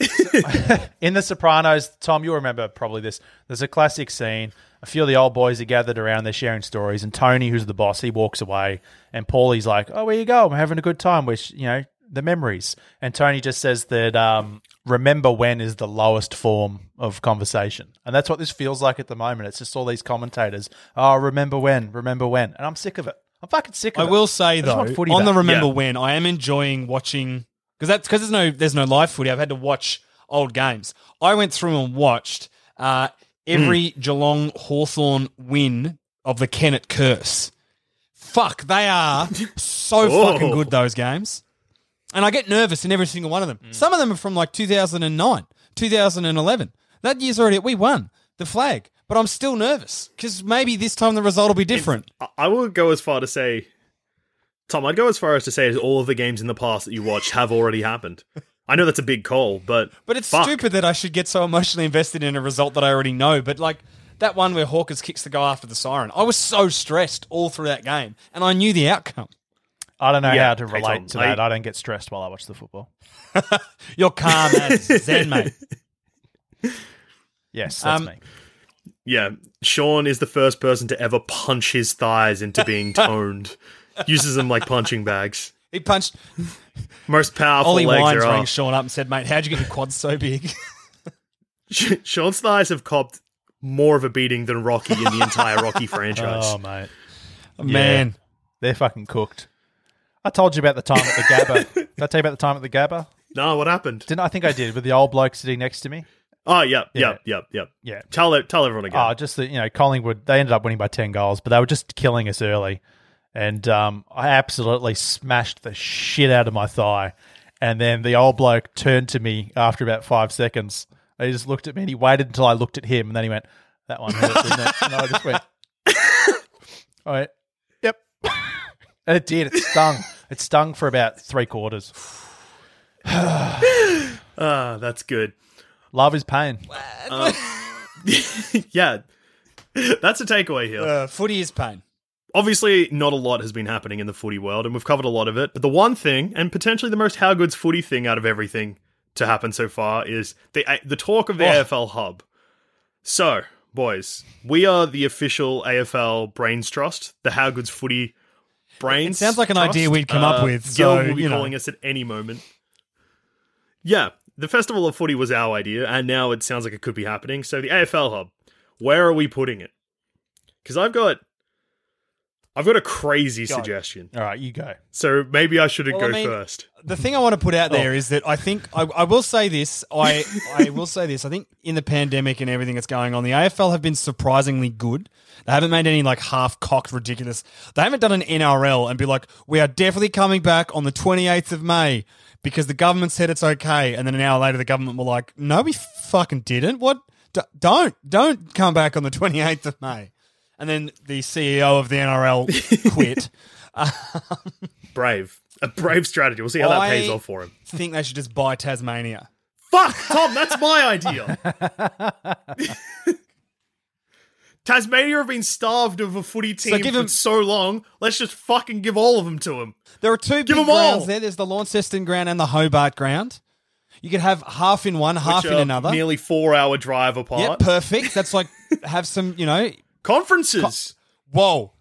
in The Sopranos, Tom, you'll remember probably this. There's a classic scene. A few of the old boys are gathered around, they're sharing stories, and Tony, who's the boss, he walks away, and Paulie's like, "Oh, where you go? I'm having a good time." Which you know, the memories. And Tony just says that um, remember when is the lowest form of conversation, and that's what this feels like at the moment. It's just all these commentators. Oh, remember when? Remember when? And I'm sick of it. I'm fucking sick of I it. I will say just though, on the remember Yeah. when, I am enjoying watching because that's because there's no there's no live footy. I've had to watch old games. I went through and watched uh, every Hmm. Geelong Hawthorn win of the Kennett curse. Fuck, they are so fucking good those games. And I get nervous in every single one of them. Hmm. Some of them are from like 2009, 2011. That year's already we won the flag, but I'm still nervous because maybe this time the result will be different. I- I will go as far to say, Tom, I'd go as far as to say all of the games in the past that you watched have already happened. I know that's a big call, but But it's fuck. stupid that I should get so emotionally invested in a result that I already know. But like that one where Hawkins kicks the guy after the siren, I was so stressed all through that game, and I knew the outcome. I don't know Yeah, how to relate Tom, to that. I- I don't get stressed while I watch the football. You're calm as Zen, mate. Yes, that's Um, me. Yeah, Sean is the first person to ever punch his thighs into being toned. Uses them like punching bags. He punched Most powerful Ollie legs Wines there rang. Sean up and said, "Mate, how'd you get your quads so big?" Sean's thighs have copped more of a beating than Rocky in the entire Rocky franchise. Oh, mate. Man, They're fucking cooked. I told you about the time at the Gabba. did I tell you about the time at the Gabba? no, what happened? Didn't I think I did with the old bloke sitting next to me? Oh, yep, Yeah. yep, yep, yep. Yeah. Tell it, tell everyone again. Oh, just that, you know, Collingwood, they ended up winning by 10 goals, but they were just killing us early. And um, I absolutely smashed the shit out of my thigh. And then the old bloke turned to me after about five seconds. He just looked at me and he waited until I looked at him. And then he went, That one hurt, didn't it? And I just went, all right. And it did. It stung. It stung for about three quarters. Ah, that's good. Love is pain. Yeah, that's a takeaway here. Uh, footy is pain. Obviously, not a lot has been happening in the footy world, and we've covered a lot of it. But the one thing, and potentially the most how good's footy thing out of everything to happen so far, is the the talk of the Oh. AFL hub. So, boys, we are the official AFL brains trust, the how good's footy brains. It sounds like an trust. idea we'd come up Uh, with, Gil will be you know. calling us at any moment. Yeah, the festival of footy was our idea, and now it sounds like it could be happening. So the AFL hub, where are we putting it? Because I've got, I've got a crazy Go. suggestion. All right, you go. So maybe I shouldn't Well, I go mean- first. The thing I want to put out there Oh. is that I think I, I will say this. I I will say this. I think in the pandemic and everything that's going on, the AFL have been surprisingly good. They haven't made any like half cocked ridiculous. They haven't done an NRL and be like, we are definitely coming back on the twenty eighth of May because the government said it's okay, and then an hour later the government were like, no, we fucking didn't. What? D- don't don't come back on the twenty eighth of May. And then the CEO of the NRL quit. Brave, a brave strategy. We'll see how that I pays off for him. think they should just buy Tasmania. Fuck, Tom, that's my idea. Tasmania have been starved of a footy team give for him- so long. Let's just fucking give all of them to them. There are two Give big 'em all. grounds there. There's the Launceston ground and the Hobart ground. You could have half in one, half which in are another. Nearly four hour drive yeah, apart. perfect. That's like have some, you know. Conferences. Whoa,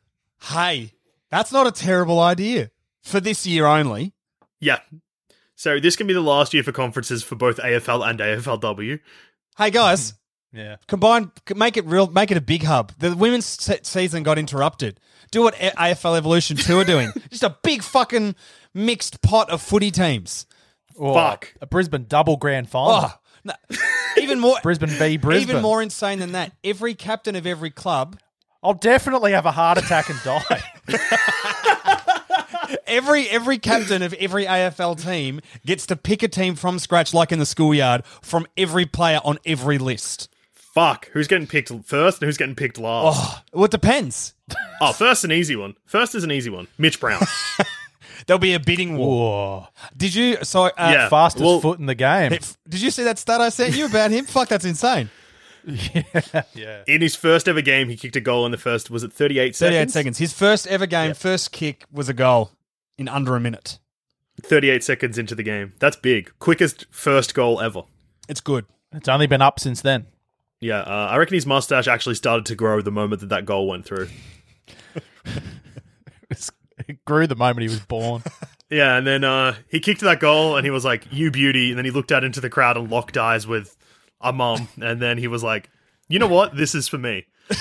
hey, that's not a terrible idea for this year only. yeah. So this can be the last year for conferences for both AFL and AFLW. Hey guys, Yeah. combine, make it real, make it a big hub. The women's se- season got interrupted. Do what A- AFL Evolution Two are doing. Just a big fucking mixed pot of footy teams. Oh, Fuck. A Brisbane double grand final. Oh, no, even more. Brisbane v Brisbane. Even more insane than that, every captain of every club, I'll definitely have a heart attack and die. every every captain of every AFL team gets to pick a team from scratch, like in the schoolyard, from every player on every list. Fuck. Who's getting picked first and who's getting picked last? Oh, well, it depends. Oh, first an easy one. First is an easy one. Mitch Brown. There'll be a bidding war. Did you? So, uh, Yeah. Fastest well- foot in the game. if- Did you see that stat I sent you about him? Fuck, that's insane. yeah. In his first ever game, he kicked a goal in the first, was it 38 seconds? 38 seconds. His first ever game, first kick was a goal in under a minute. 38 seconds into the game. That's big. Quickest first goal ever. It's good. It's only been up since then. Yeah, uh, I reckon his mustache actually started to grow the moment that that goal went through. It grew the moment he was born. Yeah, and then uh, he kicked that goal and he was like, You beauty. And then he looked out into the crowd and locked eyes with a mum. And then he was like, You know what? This is for me.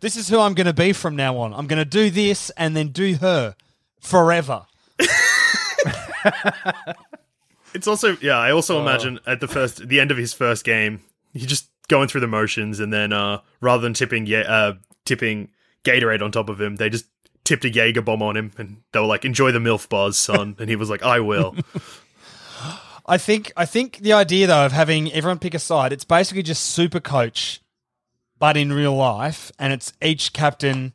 This is who I'm going to be from now on. I'm going to do this and then do her forever. It's also, yeah, I also imagine at the first, the end of his first game, he just going through the motions and then uh, rather than tipping, yeah, uh, tipping Gatorade on top of him, they just tipped a Jaeger bomb on him and they were like, Enjoy the MILF buzz, son. and he was like, I will. I think I think the idea though of having everyone pick a side, it's basically just super coach, but in real life, and it's each captain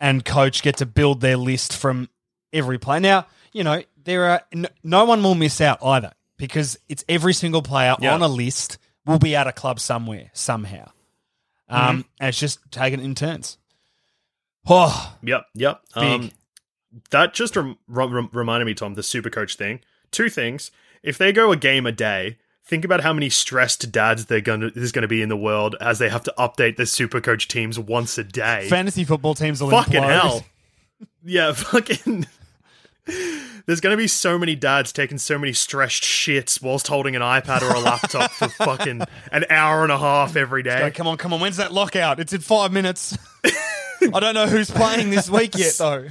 and coach get to build their list from every player. Now, you know, there are n- no one will miss out either because it's every single player Yeah. on a list will be at a club somewhere somehow, um, and it's just taken in turns. Oh, Yep, yep. Um, that just rem- rem- reminded me, Tom, the super coach thing. Two things. If they go a game a day, think about how many stressed dads they're gonna there's gonna be in the world as they have to update their super coach teams once a day. fantasy football teams will fucking implode. hell. Yeah, fucking. There's gonna be so many dads taking so many stressed shits whilst holding an iPad or a laptop for fucking an hour and a half every day. Come on, come on. When's that lockout? It's in five minutes. I don't know who's playing this week yet, though.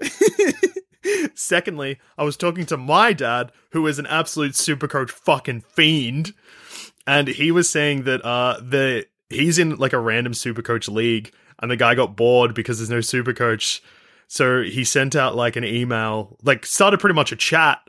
Secondly, I was talking to my dad, who is an absolute supercoach fucking fiend, and he was saying that uh the he's in like a random supercoach league, and the guy got bored because there's no supercoach, so he sent out like an email, like started pretty much a chat,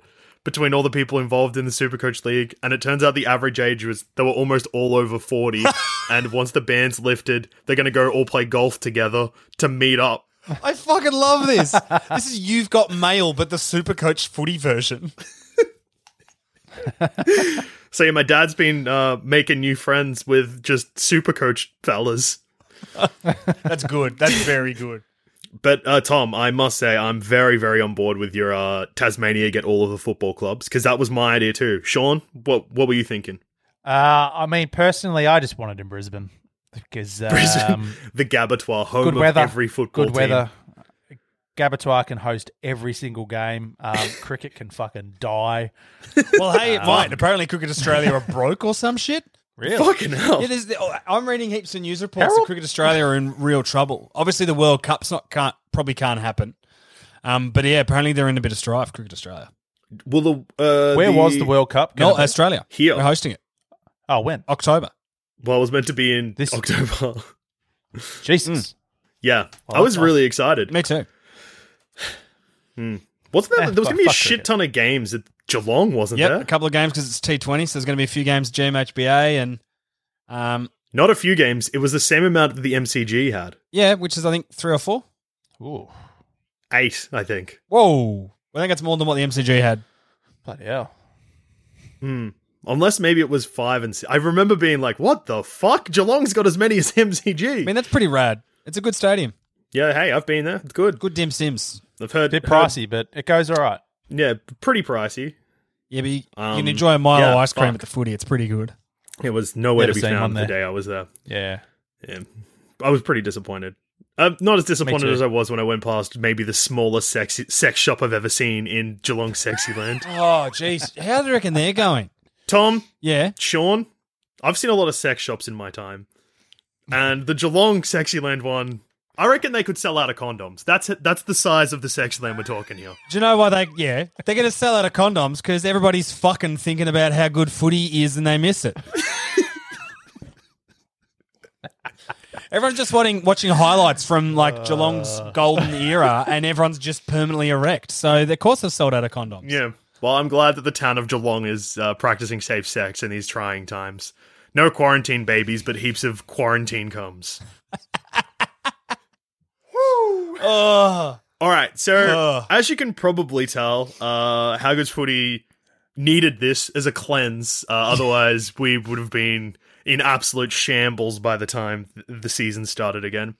between all the people involved in the Supercoach League, and it turns out the average age was they were almost all over forty. and once the ban's lifted, they're going to go all play golf together to meet up. I fucking love this. this is You've Got Mail, but the Supercoach footy version. So yeah, my dad's been uh, making new friends with just Supercoach fellas. That's good. That's very good. But uh, Tom, I must say, I'm very, very on board with your uh, Tasmania get all of the football clubs because that was my idea too. Sean, what what were you thinking? Uh, I mean, personally, I just wanted in Brisbane because um, Brisbane, the Gabbatoir, home good of weather, every football good team. weather. Gabbatoir can host every single game. Um, cricket can fucking die. Well, hey, it might. Apparently, Cricket Australia are broke or some shit. Really? Fucking hell! Yeah, there's the, oh, I'm reading heaps of news reports that Cricket Australia are in real trouble. Obviously, the World Cup's not can't probably can't happen. Um, but yeah, apparently they're in a bit of strife. Cricket Australia. Well, the uh, Where was the World Cup? No. Australia. Here. We're hosting it Oh, when? October. Well, it was meant to be in This- October. Jesus. yeah, Oh, I was that's really excited. Me too. Wasn't there? Eh, there was going to be a shit cricket. ton of games at Geelong, wasn't Yep, there? a couple of games because it's T20, so there's going to be a few games at GMHBA and um, Not a few games. It was the same amount that the MCG had. yeah, which is I think three or four. Ooh, Eight, I think. Whoa, I think it's more than what the MCG had. bloody hell. Hmm. Unless maybe it was five and six. I remember being like, "What the fuck? Geelong's got as many as MCG." I mean, that's pretty rad. It's a good stadium. yeah, hey, I've been there. It's good. Good dim sims. I've heard A Bit heard- pricey, but it goes all right. Yeah, pretty pricey. Yeah, but you, you Um, can enjoy a Milo yeah, ice cream fuck. at the footy. It's pretty good. It was nowhere to be found the day I was there. Yeah. Yeah. I was pretty disappointed. Uh, not as disappointed as I was when I went past maybe the smallest sex sex shop I've ever seen in Geelong Sexyland. Oh, jeez. How do you reckon they're going? Tom, Yeah. Sean, I've seen a lot of sex shops in my time, and the Geelong Sexyland one, I reckon they could sell out of condoms. That's that's the size of the sex land we're talking here. Do you know why they? Yeah, they're going to sell out of condoms because everybody's fucking thinking about how good footy is and they miss it. Everyone's just watching watching highlights from like Geelong's golden era, and everyone's just permanently erect. So of course they've sold out of condoms. Yeah. Well, I'm glad that the town of Geelong is uh, practicing safe sex in these trying times. No quarantine babies, but heaps of quarantine comes. Oh, All right, so Ugh. as you can probably tell, uh, How Good's Footy needed this as a cleanse. Uh, otherwise, we would have been in absolute shambles by the time th- the season started again.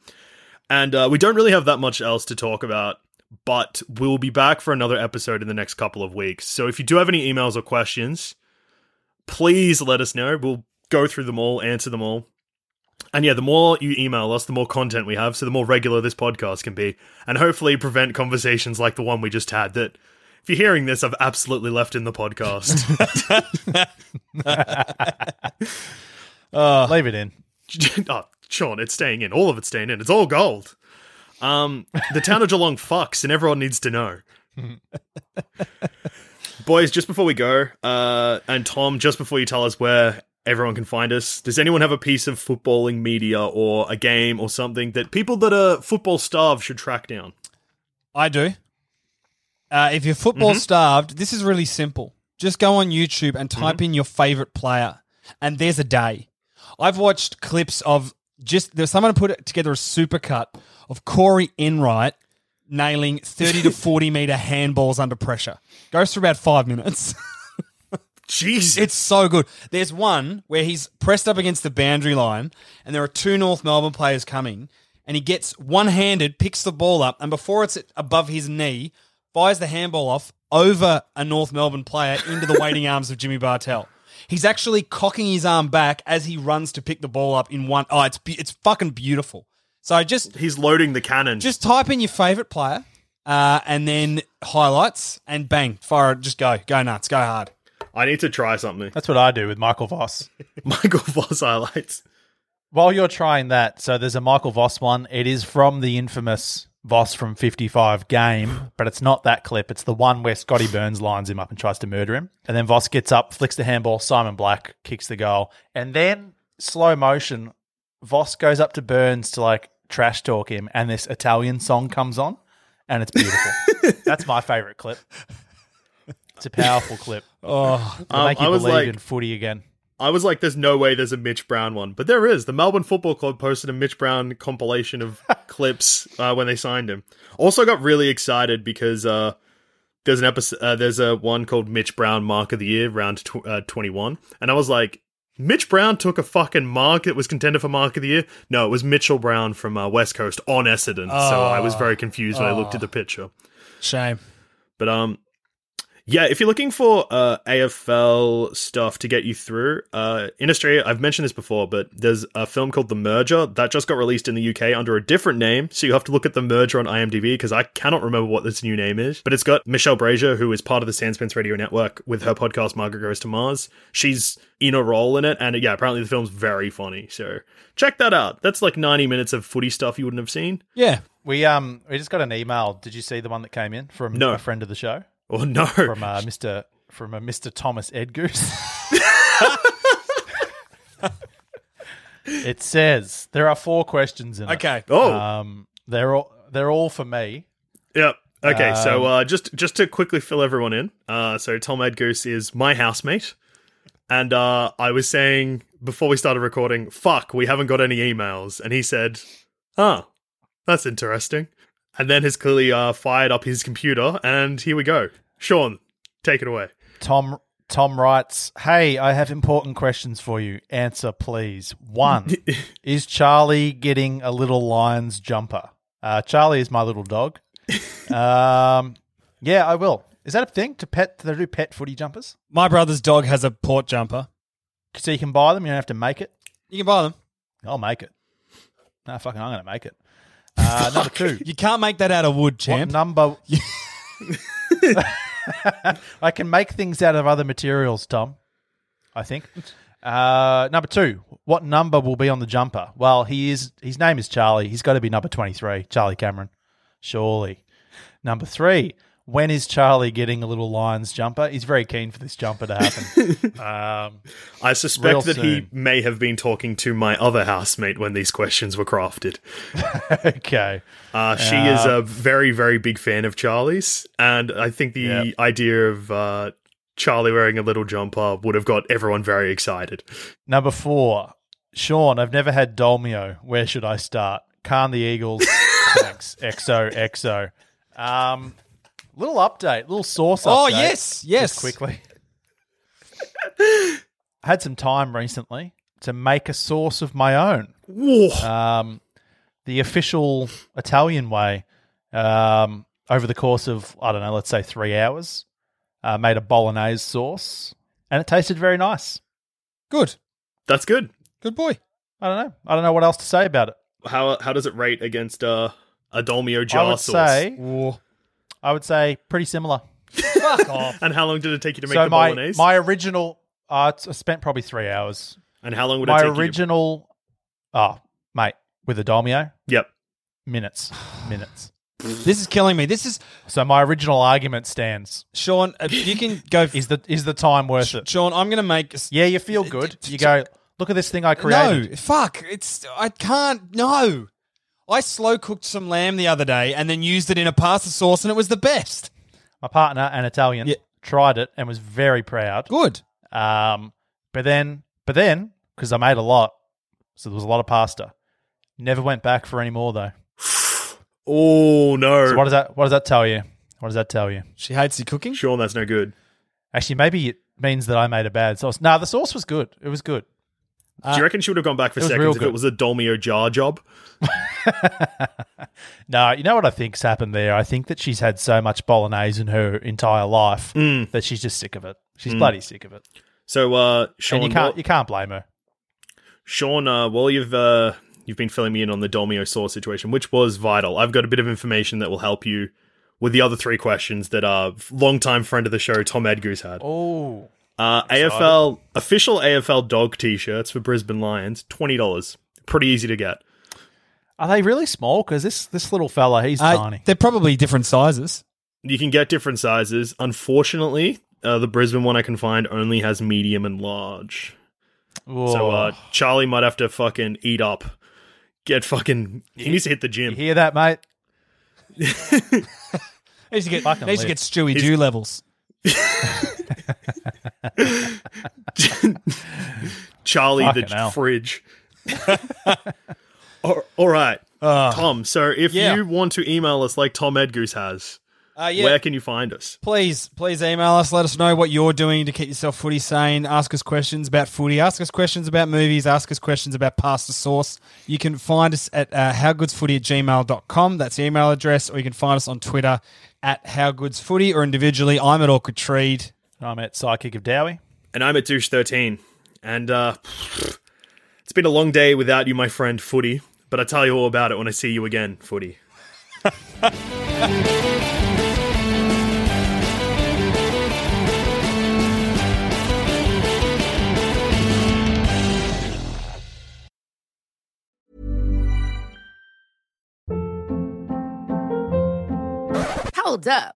And uh, we don't really have that much else to talk about, but we'll be back for another episode in the next couple of weeks. So if you do have any emails or questions, please let us know. We'll go through them all, answer them all. And yeah, the more you email us, the more content we have, so the more regular this podcast can be, and hopefully prevent conversations like the one we just had that, if you're hearing this, I've absolutely left in the podcast. Leave it in. oh, Sean, it's staying in. All of it's staying in. It's all gold. Um, the town of Geelong fucks, and everyone needs to know. Boys, just before we go, uh, and Tom, just before you tell us where everyone can find us, does anyone have a piece of footballing media or a game or something that people that are football starved should track down? I do. Uh, if you're football starved, this is really simple. Just go on YouTube and type in your favorite player, and there's a day. I've watched clips of just there's someone put together a supercut of Corey Enright nailing 30 to 40 meter handballs under pressure. Goes for about five minutes. Jesus. It's so good. There's one where he's pressed up against the boundary line, and there are two North Melbourne players coming, and he gets one handed, picks the ball up, and before it's above his knee, fires the handball off over a North Melbourne player into the waiting arms of Jimmy Bartel. He's actually cocking his arm back as he runs to pick the ball up in one. Oh, it's it's fucking beautiful. So just He's loading the cannon. just type in your favorite player, uh, and then highlights, and bang, fire it. Just go, go nuts, go hard. I need to try something. That's what I do with Michael Voss. Michael Voss highlights. While you're trying that, so there's a Michael Voss one. It is from the infamous Voss from 55 game, but it's not that clip. It's the one where Scotty Burns lines him up and tries to murder him. And then Voss gets up, flicks the handball, Simon Black kicks the goal. And then slow motion, Voss goes up to Burns to like trash talk him, and this Italian song comes on, and it's beautiful. That's my favorite clip. It's a powerful clip. Oh, Um, make you I was believe like- in footy again. I was like, there's no way there's a Mitch Brown one, but there is. The Melbourne Football Club posted a Mitch Brown compilation of clips uh, when they signed him. Also, got really excited because uh, there's an episode, uh, there's a one called Mitch Brown Mark of the Year, round tw- uh, 21, and I was like, Mitch Brown took a fucking mark that was contender for Mark of the Year. No, it was Mitchell Brown from uh, West Coast on Essendon. so I was very confused when I looked at the picture. shame. But um, yeah, if you're looking for uh AFL stuff to get you through, uh, in Australia, I've mentioned this before, but there's a film called The Merger that just got released in the UK under a different name. So you have to look at The Merger on IMDb because I cannot remember what this new name is. But it's got Michelle Brasier, who is part of the Sandspence Radio Network with her podcast Margaret Goes to Mars. She's in a role in it, and yeah, apparently the film's very funny. So check that out. That's like 90 minutes of footy stuff you wouldn't have seen. Yeah. We um we just got an email. Did you see the one that came in from No. a friend of the show? Oh no, From uh, Mr. from a Mr. Thomas Edgoose. it says there are four questions in it. Okay. oh. Um they're all they're all for me. Yep. Okay, so Um, uh, just just to quickly fill everyone in, uh, so Tom Edgoose is my housemate, and uh, I was saying before we started recording, "Fuck, we haven't got any emails," and he said, "Ah, that's interesting," and then has clearly uh, fired up his computer, and here we go. Sean, take it away. Tom Tom writes, "Hey, I have important questions for you. Answer, please. One, is Charlie getting a little lion's jumper? Uh, Charlie is my little dog. um, yeah, I will. Is that a thing to pet? Do they do pet footy jumpers? My brother's dog has a port jumper. So you can buy them. You don't have to make it. You can buy them. I'll make it. No, fucking, I'm going to make it. Uh, number two. You can't make that out of wood, What champ. number? I can make things out of other materials, Tom. I think. Uh, number two. What number will be on the jumper? Well, he is. His name is Charlie. He's got to be number twenty-three. Charlie Cameron, surely. Number three. When is Charlie getting a little Lions jumper? He's very keen for this jumper to happen. um, I suspect that he may have been talking to my other housemate when these questions were crafted. okay. Uh, she is a very, very big fan of Charlie's, and I think the Yep. idea of uh, Charlie wearing a little jumper would have got everyone very excited. Number four, Sean, I've never had Dolmio. Where should I start? Calm the Eagles. Thanks. XO, XO. Um, little update, little source Oh, yes, yes. Just quickly. had some time recently to make a sauce of my own. Um, the official Italian way. Um, over the course of I don't know, let's say three hours, uh, made a bolognese sauce, and it tasted very nice. Good. That's good. Good boy. I don't know. I don't know what else to say about it. How how does it rate against uh, a Dolmio I jar would sauce? say, I would say pretty similar. Fuck off. and how long did it take you to make so the my bolognese? my original, uh, I spent probably three hours. and how long would My it take you? My original, oh mate, with a dolmio, you? Yep. minutes, minutes. This is killing me. This is So my original argument stands. Sean. Uh, you can go. Is the is the time worth it? Sean, I'm going to make. Yeah, you feel good. You go. Look at this thing I created. No, fuck. It's I can't. No, I slow cooked some lamb the other day and then used it in a pasta sauce, and it was the best. My partner, an Italian, Yeah. tried it and was very proud. Good. Um, but then, but then, because I made a lot, so there was a lot of pasta. Never went back for any more though. Oh no, So what does that? What does that tell you? What does that tell you? She hates you cooking. Sean, that's no good. Actually, maybe it means that I made a bad sauce. No, the sauce was good. It was good. Do you reckon she would have gone back for was real seconds if it was a Dolmio jar job? No, you know what I think's happened there? I think that she's had so much bolognese in her entire life Mm. that she's just sick of it. She's bloody sick of it. So, uh, Sean, and you can't while- you can't blame her. Sean, uh, while you've uh, you've been filling me in on the Dolmio sauce situation, which was vital, I've got a bit of information that will help you with the other three questions that our longtime friend of the show, Tom Edgoose, had. Oh, Uh, AFL official AFL dog T-shirts for Brisbane Lions, twenty dollars. Pretty easy to get. Are they really small? Because this this little fella, he's Uh, tiny. they're probably different sizes. You can get different sizes. Unfortunately, uh, the Brisbane one I can find only has medium and large. So uh, Whoa. Charlie might have to fucking eat up. Get fucking. He needs to hit the you gym. hear that, mate? Needs to get, Fucking needs to get live. Stewie Dew levels. Charlie the hell. fridge. all, all right, Tom. So if yeah. you want to email us like Tom Edgoose has, Uh, yeah. where can you find us? please, please email us. Let us know what you're doing to keep yourself footy sane. Ask us questions about footy. Ask us questions about movies. Ask us questions about pasta sauce. You can find us at uh, howgoodsfooty at gmail.com. That's the email address. Or you can find us on Twitter at howgoodsfooty or individually. I'm at Awkward Treed. I'm at Psychic of Dowie. And I'm at douche thirteen. And uh, it's been a long day without you, my friend Footy. But I'll tell you all about it when I see you again, Footy. Hold up.